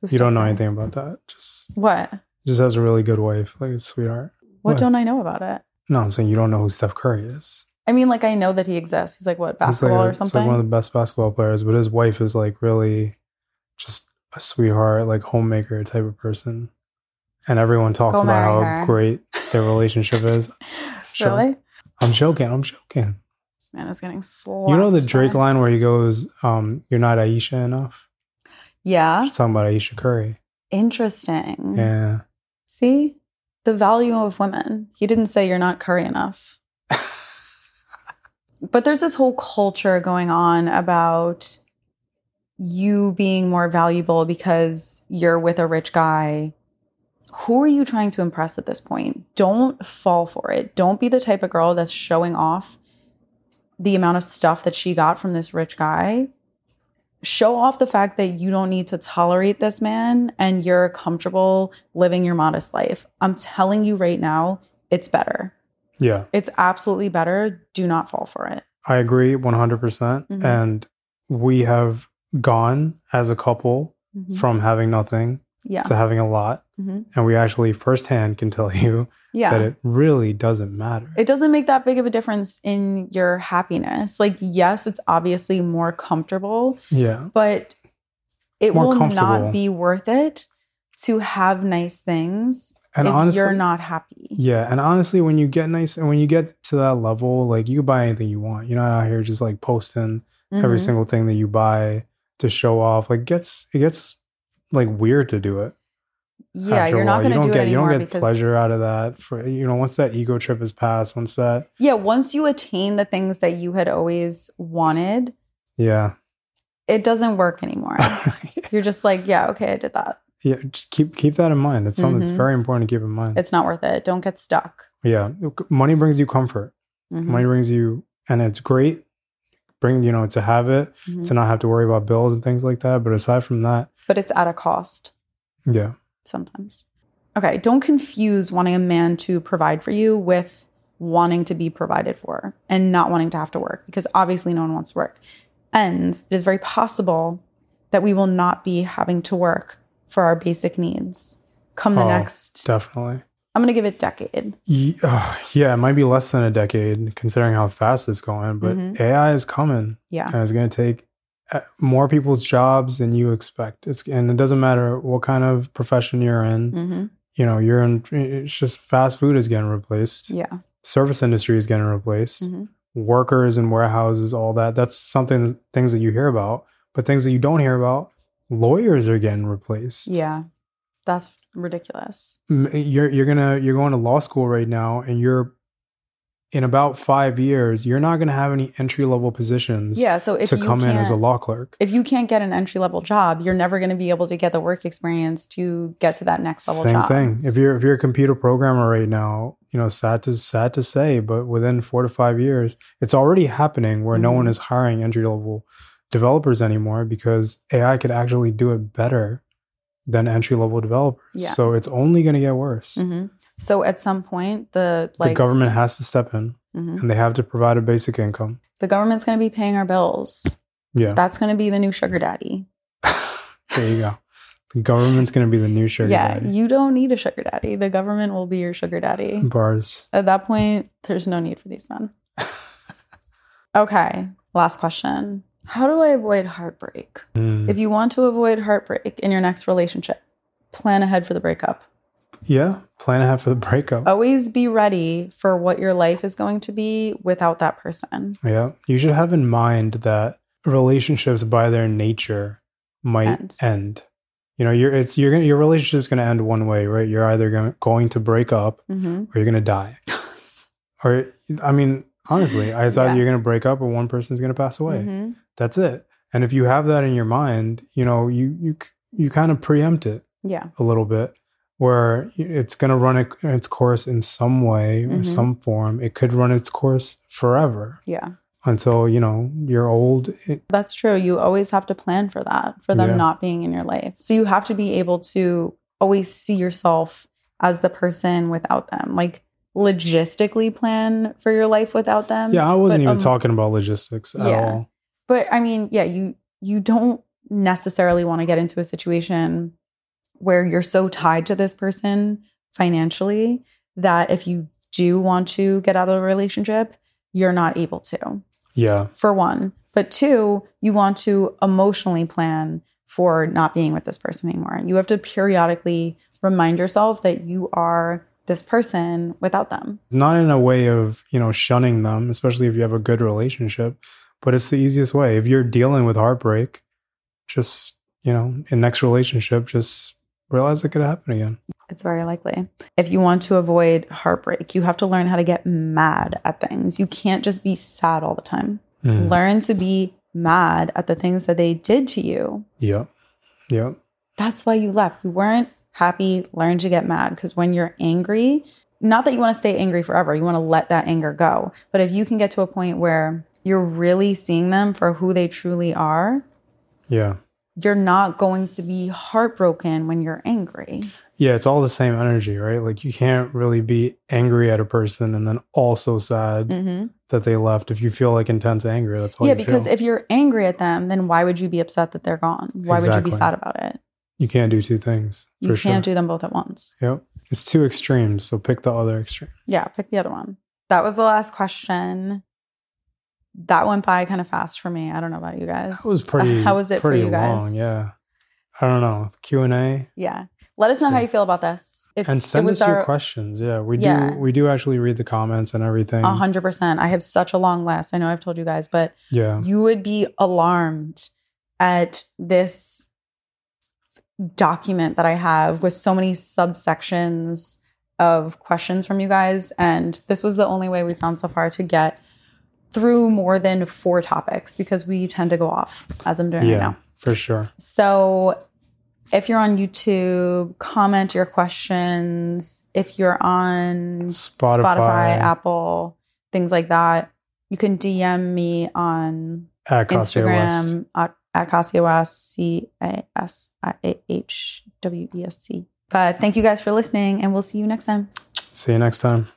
Who's You don't know anything about that. Just What? just has a really good wife. Like a sweetheart. What What? don't I know about it? No, I'm saying you don't know who Steph Curry is. I mean, like I know that he exists. He's like what He's like basketball a- or he's like something. one of the best basketball players, but his wife is like really just a sweetheart, like homemaker type of person. And everyone talks Go about how her. great their relationship is. Sure. Really? I'm joking. I'm joking. This man is getting slapped. You know the Drake line where he goes, um, "You're not Ayesha enough." Yeah. He's talking about Ayesha Curry. Interesting. Yeah. See the value of women. He didn't say you're not curry enough. but there's this whole culture going on about you being more valuable because you're with a rich guy. Who are you trying to impress at this point? Don't fall for it. Don't be the type of girl that's showing off the amount of stuff that she got from this rich guy. Show off the fact that you don't need to tolerate this man and you're comfortable living your modest life. I'm telling you right now, it's better. Yeah. It's absolutely better. Do not fall for it. I agree 100%. percent Mhm. And we have gone as a couple Mhm. from having nothing Yeah. to having a lot. Mhm. And we actually firsthand can tell you Yeah. that it really doesn't matter. it doesn't make that big of a difference in your happiness. Like, yes, it's obviously more comfortable, yeah. but it will not be worth it to have nice things And if honestly, you're not happy. Yeah, and honestly, when you get nice and when you get to that level, like you can buy anything you want. You're not out here just like posting every Mhm. single thing that you buy to show off. Like gets it gets like weird to do it. Yeah, you're not going to do get it you don't get because pleasure out of that. For you know, once that ego trip is passed, once that yeah, once you attain the things that you had always wanted, yeah, it doesn't work anymore. You're just like, yeah, okay, I did that. yeah, just keep keep that in mind. It's something that's Mhm. very important to keep in mind. It's not worth it. Don't get stuck. yeah, money brings you comfort. Mhm. Money brings you, and it's great. Bring you know to have it Mhm. to not have to worry about bills and things like that. But aside from that, But it's at a cost. yeah, sometimes. Okay, don't confuse wanting a man to provide for you with wanting to be provided for and not wanting to have to work because obviously no one wants to work. And it is very possible that we will not be having to work for our basic needs come the Oh, next definitely. I'm going to give it a decade. Ye- uh, yeah, it might be less than a decade considering how fast it's going, but Mhm. AI is coming Yeah. and it's going to take uh, more people's jobs than you expect. It's and it doesn't matter what kind of profession you're in. hmm You know, you're in. It's just fast food is getting replaced. Yeah. Service industry is getting replaced. Mhm. Workers and warehouses, all that. That's something things that you hear about, but things that you don't hear about. Lawyers are getting replaced. Yeah. That's ridiculous. You're you're gonna you're going to law school right now and you're in about five years you're not gonna have any entry level positions Yeah. So if to you come in as a law clerk if you can't get an entry level job, you're never going to be able to get the work experience to get to that next level same job. thing if you're if you're a computer programmer right now you know sad to sad to say but within four to five years it's already happening where no Mhm. one is hiring entry level developers anymore because ai could actually do it better than entry level developers Yeah. so it's only going to get worse hmm So at some point, the the government has to step in mhm. and they have to provide a basic income the government's going to be paying our bills. yeah That's going to be the new sugar daddy. there you go. The government's going to be the new sugar yeah, daddy. you don't need a sugar daddy. The government will be your sugar daddy. Bars. At that point, there's no need for these men. Okay, last question. How do I avoid heartbreak? Mm. If you want to avoid heartbreak in your next relationship, plan ahead for the breakup. yeah, plan ahead for the breakup. Always be ready for what your life is going to be without that person. Yeah, you should have in mind that relationships, by their nature, might End. end. You know, you're it's you're gonna your relationship's going to end one way, right? You're either going going to break up Mm-hmm. or you're going to die. Or I mean, honestly, it's Yeah. either you're going to break up or one person's going to pass away. Mhm. That's it. And if you have that in your mind, you know, you you you kind of preempt it. Yeah. a little bit where it's going to run its course in some way or Mhm. some form it could run its course forever Yeah. until you know you're old It- That's true. You always have to plan for that, for them Yeah. not being in your life. So you have to be able to always see yourself as the person without them. Like logistically plan for your life without them. yeah i wasn't But, even um, talking about logistics at yeah. all But I mean, yeah, you you don't necessarily want to get into a situation where you're so tied to this person financially that if you do want to get out of a relationship, you're not able to. yeah for one. But two, you want to emotionally plan for not being with this person anymore. You have to periodically remind yourself that you are this person without them. Not in a way of, you know, shunning them, especially if you have a good relationship, but it's the easiest way. If you're dealing with heartbreak, just, you know, in next relationship, just realize it could happen again. It's very likely. If you want to avoid heartbreak, you have to learn how to get mad at things. You can't just be sad all the time. Mm. Learn to be mad at the things that they did to you. Yep. Yep. That's why you left. You weren't happy. Learn to get mad because when you're angry, not that you want to stay angry forever, you want to let that anger go. But if you can get to a point where you're really seeing them for who they truly are, Yeah. you're not going to be heartbroken when you're angry. Yeah, it's all the same energy, right? Like you can't really be angry at a person and then also sad Mm-hmm. that they left. If you feel like intense anger, that's Yeah, because feel. if you're angry at them, then why would you be upset that they're gone? Why would you be sad about it? you can't do two things. You can't sure. do them both at once. Yep. It's two extremes, so pick the other extreme. Yeah, pick the other one. That was the last question. That went by kind of fast for me. I don't know about you guys. That was pretty How was it for you guys? long, yeah. I don't know. Q and A. Yeah. Let us know how you feel about this. It's And send us your questions. Yeah. We Yeah. do we do actually read the comments and everything. a hundred percent. I have such a long list. I know I've told you guys, but Yeah. you would be alarmed at this document that I have with so many subsections of questions from you guys. And this was the only way we found so far to get through more than four topics because we tend to go off as I'm doing right Yeah, now. for sure. So if you're on YouTube, comment your questions. If you're on Spotify. Spotify, Apple, things like that, you can DM me on At. Instagram at, at Casiah West, C A S I A H W E S C. But thank you guys for listening, and we'll see you next time. See you next time.